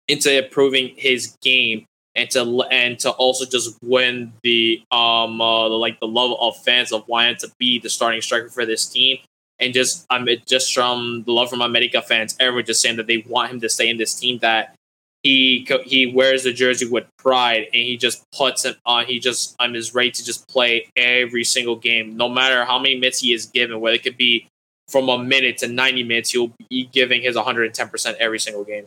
into improving his game and to and to also just win the um uh, like the love of fans of wanting to be the starting striker for this team. And just um, just from the love from America fans everyone just saying that they want him to stay in this team that he he wears the jersey with pride and he just puts it on he just I'm is ready to just play every single game. No matter how many minutes he is given whether it could be from a minute to 90 minutes he'll be giving his 110% every single game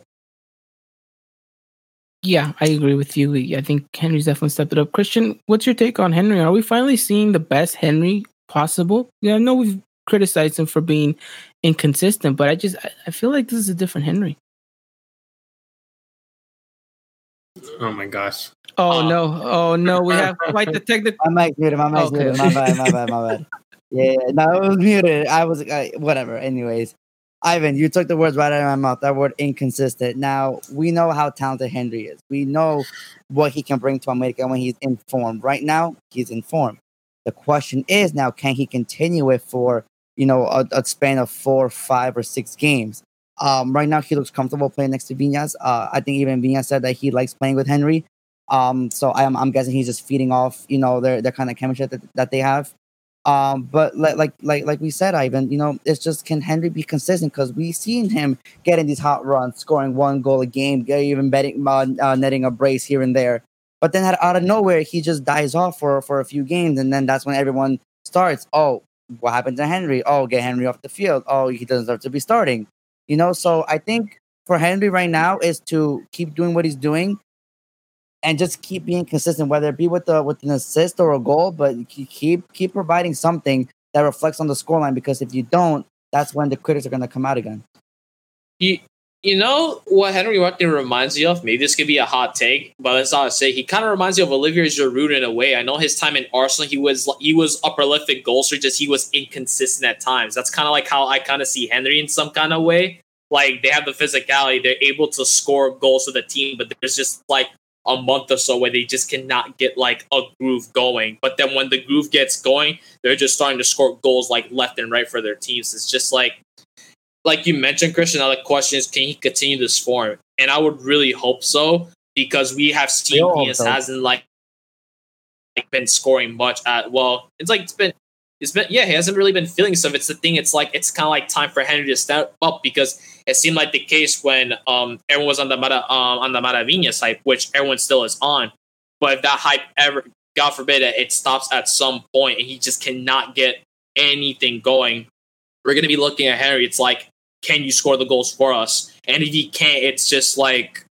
yeah, I agree with you. I think Henry's definitely stepped it up. Christian, what's your take on Henry? Are we finally seeing the best Henry possible? Yeah, I know we've criticized him for being inconsistent, but I just I feel like this is a different Henry. Oh my gosh. Oh uh, no! Oh no! We have quite the technical. My mic's muted. My mic's okay. muted. My bad. My bad. My bad. Yeah, no, it was muted. I was uh, whatever. Anyways, Ivan, you took the words right out of my mouth. That word inconsistent. Now we know how talented Henry is. We know what he can bring to America when he's in form. Right now, he's in form. The question is now, can he continue it for you know a, a span of four, five, or six games? Um, right now, he looks comfortable playing next to Viñas. Uh, I think even Viñas said that he likes playing with Henry. Um, so I'm, I'm guessing he's just feeding off, you know, their their kind of chemistry that, that they have. Um, but like like like like we said, Ivan, you know, it's just can Henry be consistent? Because we've seen him getting these hot runs, scoring one goal a game, even betting uh, uh, netting a brace here and there. But then out of nowhere, he just dies off for for a few games, and then that's when everyone starts. Oh, what happened to Henry? Oh, get Henry off the field. Oh, he doesn't deserve to be starting. You know, so I think for Henry right now is to keep doing what he's doing and just keep being consistent, whether it be with the with an assist or a goal, but keep keep providing something that reflects on the scoreline. Because if you don't, that's when the critics are going to come out again. You you know what Henry Martin reminds you of? Maybe this could be a hot take, but that's all I say. He kind of reminds you of Olivier Giroud in a way. I know his time in Arsenal, he was he was a prolific goal scorer, just he was inconsistent at times. That's kind of like how I kind of see Henry in some kind of way. Like they have the physicality, they're able to score goals for the team, but there's just like a month or so where they just cannot get like a groove going. But then when the groove gets going, they're just starting to score goals like left and right for their teams. It's just like like you mentioned, Christian. Now the question is, can he continue this form? And I would really hope so because we have seen he hasn't like, like been scoring much at well. It's like it's been it's been yeah he hasn't really been feeling stuff. It's the thing. It's like it's kind of like time for Henry to step up because it seemed like the case when um everyone was on the Mara, um on the Maravinhas hype, which everyone still is on. But if that hype ever, God forbid, it stops at some point and he just cannot get anything going, we're gonna be looking at Henry. It's like, can you score the goals for us? And if he can't, it's just like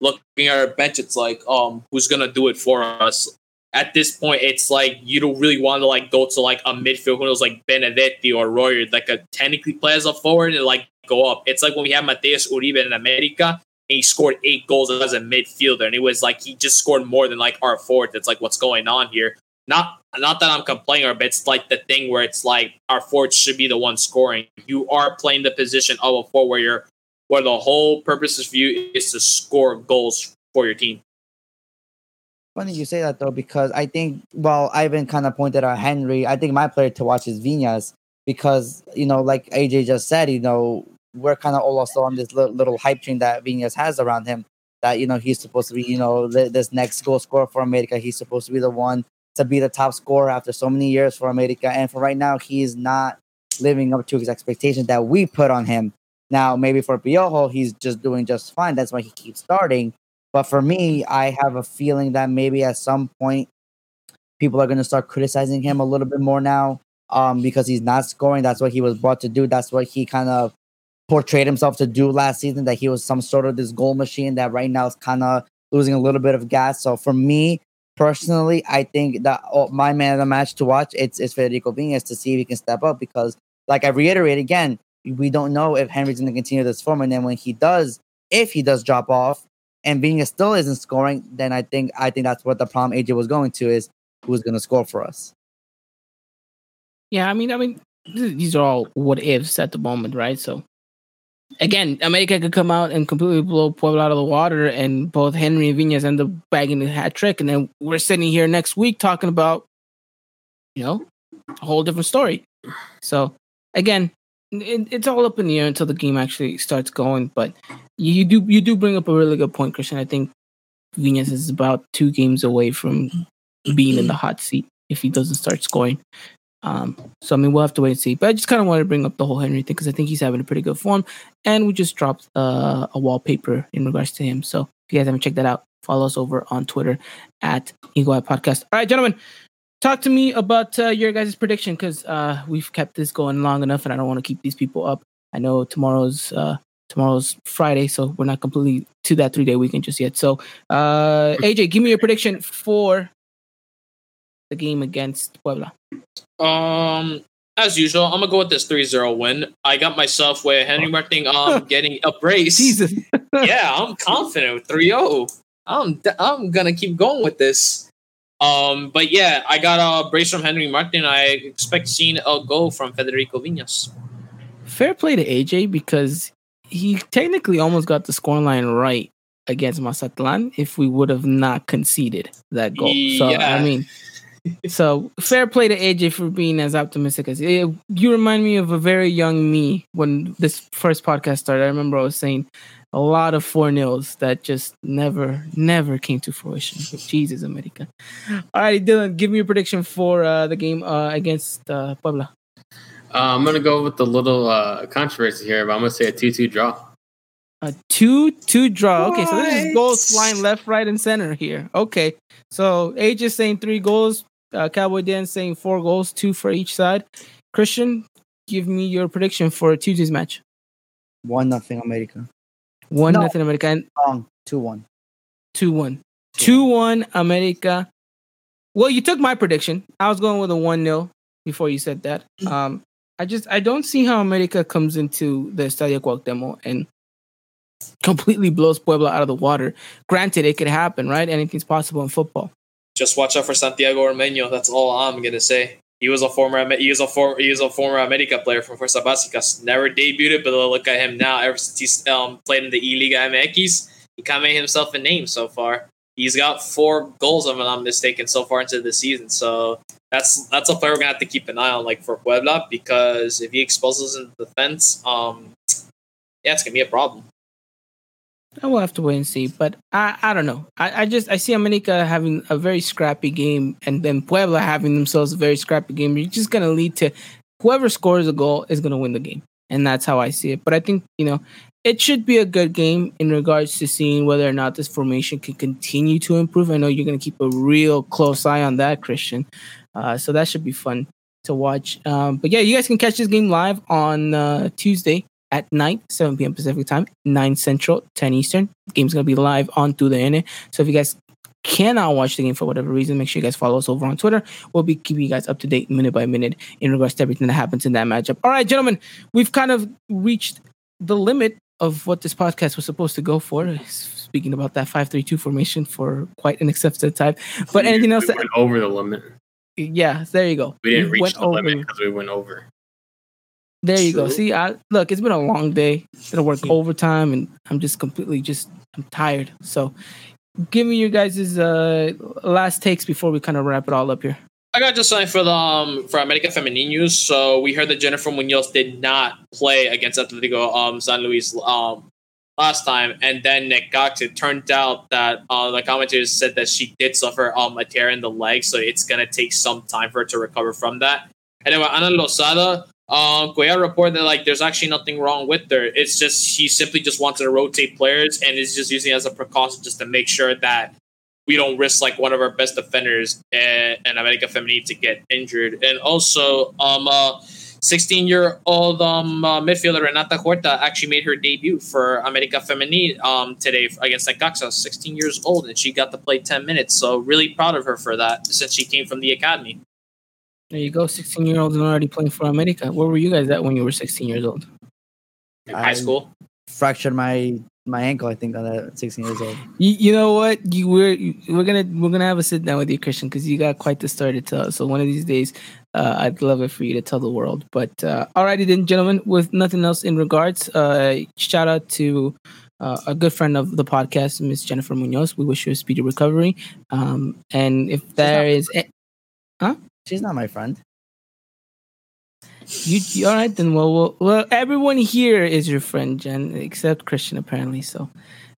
looking at our bench. It's like, um, who's gonna do it for us? At this point, it's like you don't really want to like go to like a midfield who knows like Benedetti or Royer, like a technically play as a forward and like go up. It's like when we had Mateus Uribe in America and he scored eight goals as a midfielder, and it was like he just scored more than like our forward. It's like what's going on here. Not not that I'm complaining, but it's like the thing where it's like our forward should be the one scoring. You are playing the position of a forward where where the whole purpose of you is to score goals for your team. Funny you say that though, because I think well, Ivan kind of pointed out Henry. I think my player to watch is Viñas because you know, like AJ just said, you know, we're kind of all also on this little, little hype train that Viñas has around him. That you know he's supposed to be, you know, this next goal scorer for America. He's supposed to be the one to be the top scorer after so many years for America. And for right now, he's not living up to his expectations that we put on him. Now, maybe for Piojo, he's just doing just fine. That's why he keeps starting. But for me, I have a feeling that maybe at some point, people are going to start criticizing him a little bit more now um, because he's not scoring. That's what he was brought to do. That's what he kind of portrayed himself to do last season, that he was some sort of this goal machine that right now is kind of losing a little bit of gas. So for me, personally, I think that oh, my man of the match to watch it's, it's Federico Viñas to see if he can step up because, like I reiterate again, we don't know if Henry's going to continue this form, and then when he does, if he does drop off, and Viñas still isn't scoring, then I think I think that's what the problem AJ was going to is who's going to score for us. Yeah, I mean, I mean, these are all what ifs at the moment, right? So again, America could come out and completely blow Puebla out of the water, and both Henry and Viñas end up bagging the hat trick, and then we're sitting here next week talking about, you know, a whole different story. So again, it, it's all up in the air until the game actually starts going. But you do you do bring up a really good point, Christian. I think Viñas is about two games away from being in the hot seat if he doesn't start scoring. Um, so I mean, we'll have to wait and see. But I just kind of wanted to bring up the whole Henry thing because I think he's having a pretty good form, and we just dropped uh, a wallpaper in regards to him. So if you guys haven't checked that out, follow us over on Twitter at Eagle Eye Podcast. All right, gentlemen, talk to me about uh, your guys' prediction because uh, we've kept this going long enough, and I don't want to keep these people up. I know tomorrow's uh, tomorrow's Friday, so we're not completely to that three day weekend just yet. So, uh, AJ, give me your prediction for the game against Puebla. Um, as usual, I'm gonna go with this 3-0 win. I got myself with Henry Martin um getting a brace. Jesus. yeah, I'm confident with 3-0. I'm I'm gonna keep going with this. Um, but yeah, I got a brace from Henry Martin. I expect seeing a goal from Federico Viñas. Fair play to AJ because he technically almost got the scoreline right against Mazatlan if we would have not conceded that goal. So yeah. I mean, so fair play to AJ for being as optimistic as you remind me of a very young me when this first podcast started. I remember I was saying a lot of four nils that just never, never came to fruition. Jesus, America. All right, Dylan, give me a prediction for uh, the game uh, against uh, Puebla. Uh, I'm gonna go with the little uh, controversy here, but I'm gonna say a two-two draw. A two-two draw. Okay, so this is goals flying left, right, and center here. Okay, so AJ is saying three goals. Uh, Cowboy Dan saying four goals, two for each side. Christian, give me your prediction for Tuesday's match. One nothing America. One No. nothing America and Wrong. Two one. two one. Two one America. Well, you took my prediction. I was going with a one 0 before you said that. Um, I just I don't see how America comes into the Estadio Cuauhtémoc and completely blows Puebla out of the water. Granted, it could happen, right? Anything's possible in football. Just watch out for Santiago Ormeño. That's all I'm gonna say. He was a former he was a former he was a former America player from Fuerza Básicas. Never debuted, but look at him now. Ever since he's um, played in the E Liga MX, he kind of made himself a name so far. He's got four goals, if I'm not mistaken, so far into the season. So that's that's a player we're gonna have to keep an eye on, like for Puebla, because if he exposes in defense, um, yeah, it's gonna be a problem. I will have to wait and see, but I, I don't know. I, I just I see America having a very scrappy game, and then Puebla having themselves a very scrappy game. You're just gonna lead to whoever scores a goal is gonna win the game, and that's how I see it. But I think you know it should be a good game in regards to seeing whether or not this formation can continue to improve. I know you're gonna keep a real close eye on that, Christian. Uh, so that should be fun to watch. Um, but yeah, you guys can catch this game live on uh, Tuesday at night, 7 p.m. Pacific time, 9 Central, 10 Eastern. game's gonna be live on through the internet. So if you guys cannot watch the game for whatever reason, make sure you guys follow us over on Twitter. We'll be keeping you guys up to date minute by minute in regards to everything that happens in that matchup. All right, gentlemen, we've kind of reached the limit of what this podcast was supposed to go for. Speaking about that 5-3-2 formation for quite an excepted time. But anything else? That, went over the limit. Yeah, there you go. We didn't We reach went the limit over- because we went over. There you go. See, I look, it's been a long day. Gonna work overtime, and I'm just completely just I'm tired. So, give me your guys' uh, last takes before we kind of wrap it all up here. I got just something for the um, for America Femeninos. So we heard that Jennifer Munoz did not play against Atletico um, San Luis um, last time, and then Nick Cox. It turned out that uh, the commentators said that she did suffer um, a tear in the leg, so it's gonna take some time for her to recover from that. And with Ana Lozada, um, Cuellar reported that like there's actually nothing wrong with her. It's just she simply just wanted to rotate players and is just using it as a precaution just to make sure that we don't risk like one of our best defenders and, in America Femenil to get injured. And also, um, uh, 16 year old um, uh, midfielder Renata Huerta actually made her debut for America Femenil um, today against Necaxa. 16 years old, and she got to play 10 minutes. So, really proud of her for that since she came from the academy. There you go, 16 year olds and already playing for America. Where were you guys at when you were 16 years old? In high I- school. Fractured my my ankle. I think on that 16 years old. You, you know what? You we're we're gonna we're gonna have a sit down with you, Christian, because you got quite the story to tell. So one of these days, uh, I'd love it for you to tell the world. But uh, alrighty then, gentlemen. With nothing else in regards, uh, shout out to uh, a good friend of the podcast, Miss Jennifer Munoz. We wish you a speedy recovery. Um, and if there is, a- She's not my friend. you, you all right then? Well, well, well, everyone here is your friend, Jen, except Christian apparently. So,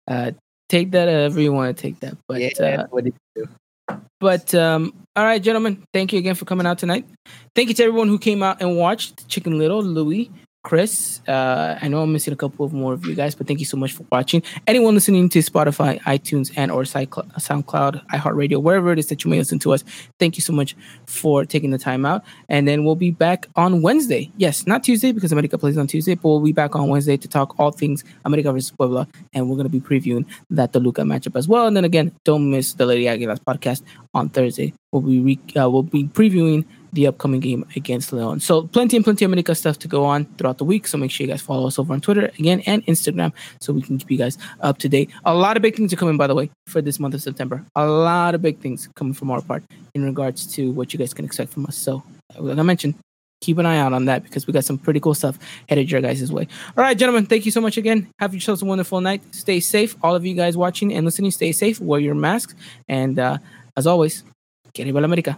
uh, take that however you want to take that. But yeah. uh, what did you do? But um, all right, gentlemen, thank you again for coming out tonight. Thank you to everyone who came out and watched Chicken Little, Louis, Chris. Uh, I know I'm missing a couple of more of you guys, but thank you so much for watching. Anyone listening to Spotify, iTunes, and or SoundCloud, iHeartRadio, wherever it is that you may listen to us, thank you so much for taking the time out. And then we'll be back on Wednesday. Yes, not Tuesday because America plays on Tuesday, but we'll be back on Wednesday to talk all things America versus Puebla, and we're gonna be previewing that Toluca matchup as well. And then again, don't miss the Lady Aguilas podcast on Thursday. We'll be re- uh, we'll be previewing the upcoming game against Leon. So plenty and plenty of America stuff to go on throughout the week. So make sure you guys follow us over on Twitter again and Instagram so we can keep you guys up to date. A lot of big things are coming, by the way, for this month of September. A lot of big things coming from our part in regards to what you guys can expect from us. So like I mentioned, keep an eye out on that because we got some pretty cool stuff headed your guys' way. All right, gentlemen, thank you so much again. Have yourselves a wonderful night. Stay safe. All of you guys watching and listening, stay safe. Wear your masks. And uh, as always, que la América.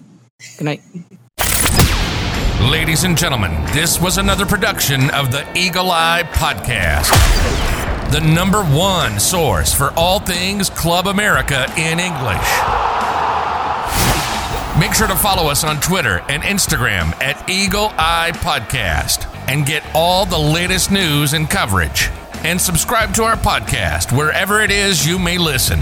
Good night. Ladies and gentlemen, this was another production of the Eagle Eye Podcast. the number one source for all things Club America in English. Make sure to follow us on Twitter and Instagram at Eagle Eye Podcast and get all the latest news and coverage. And subscribe to our podcast wherever it is you may listen.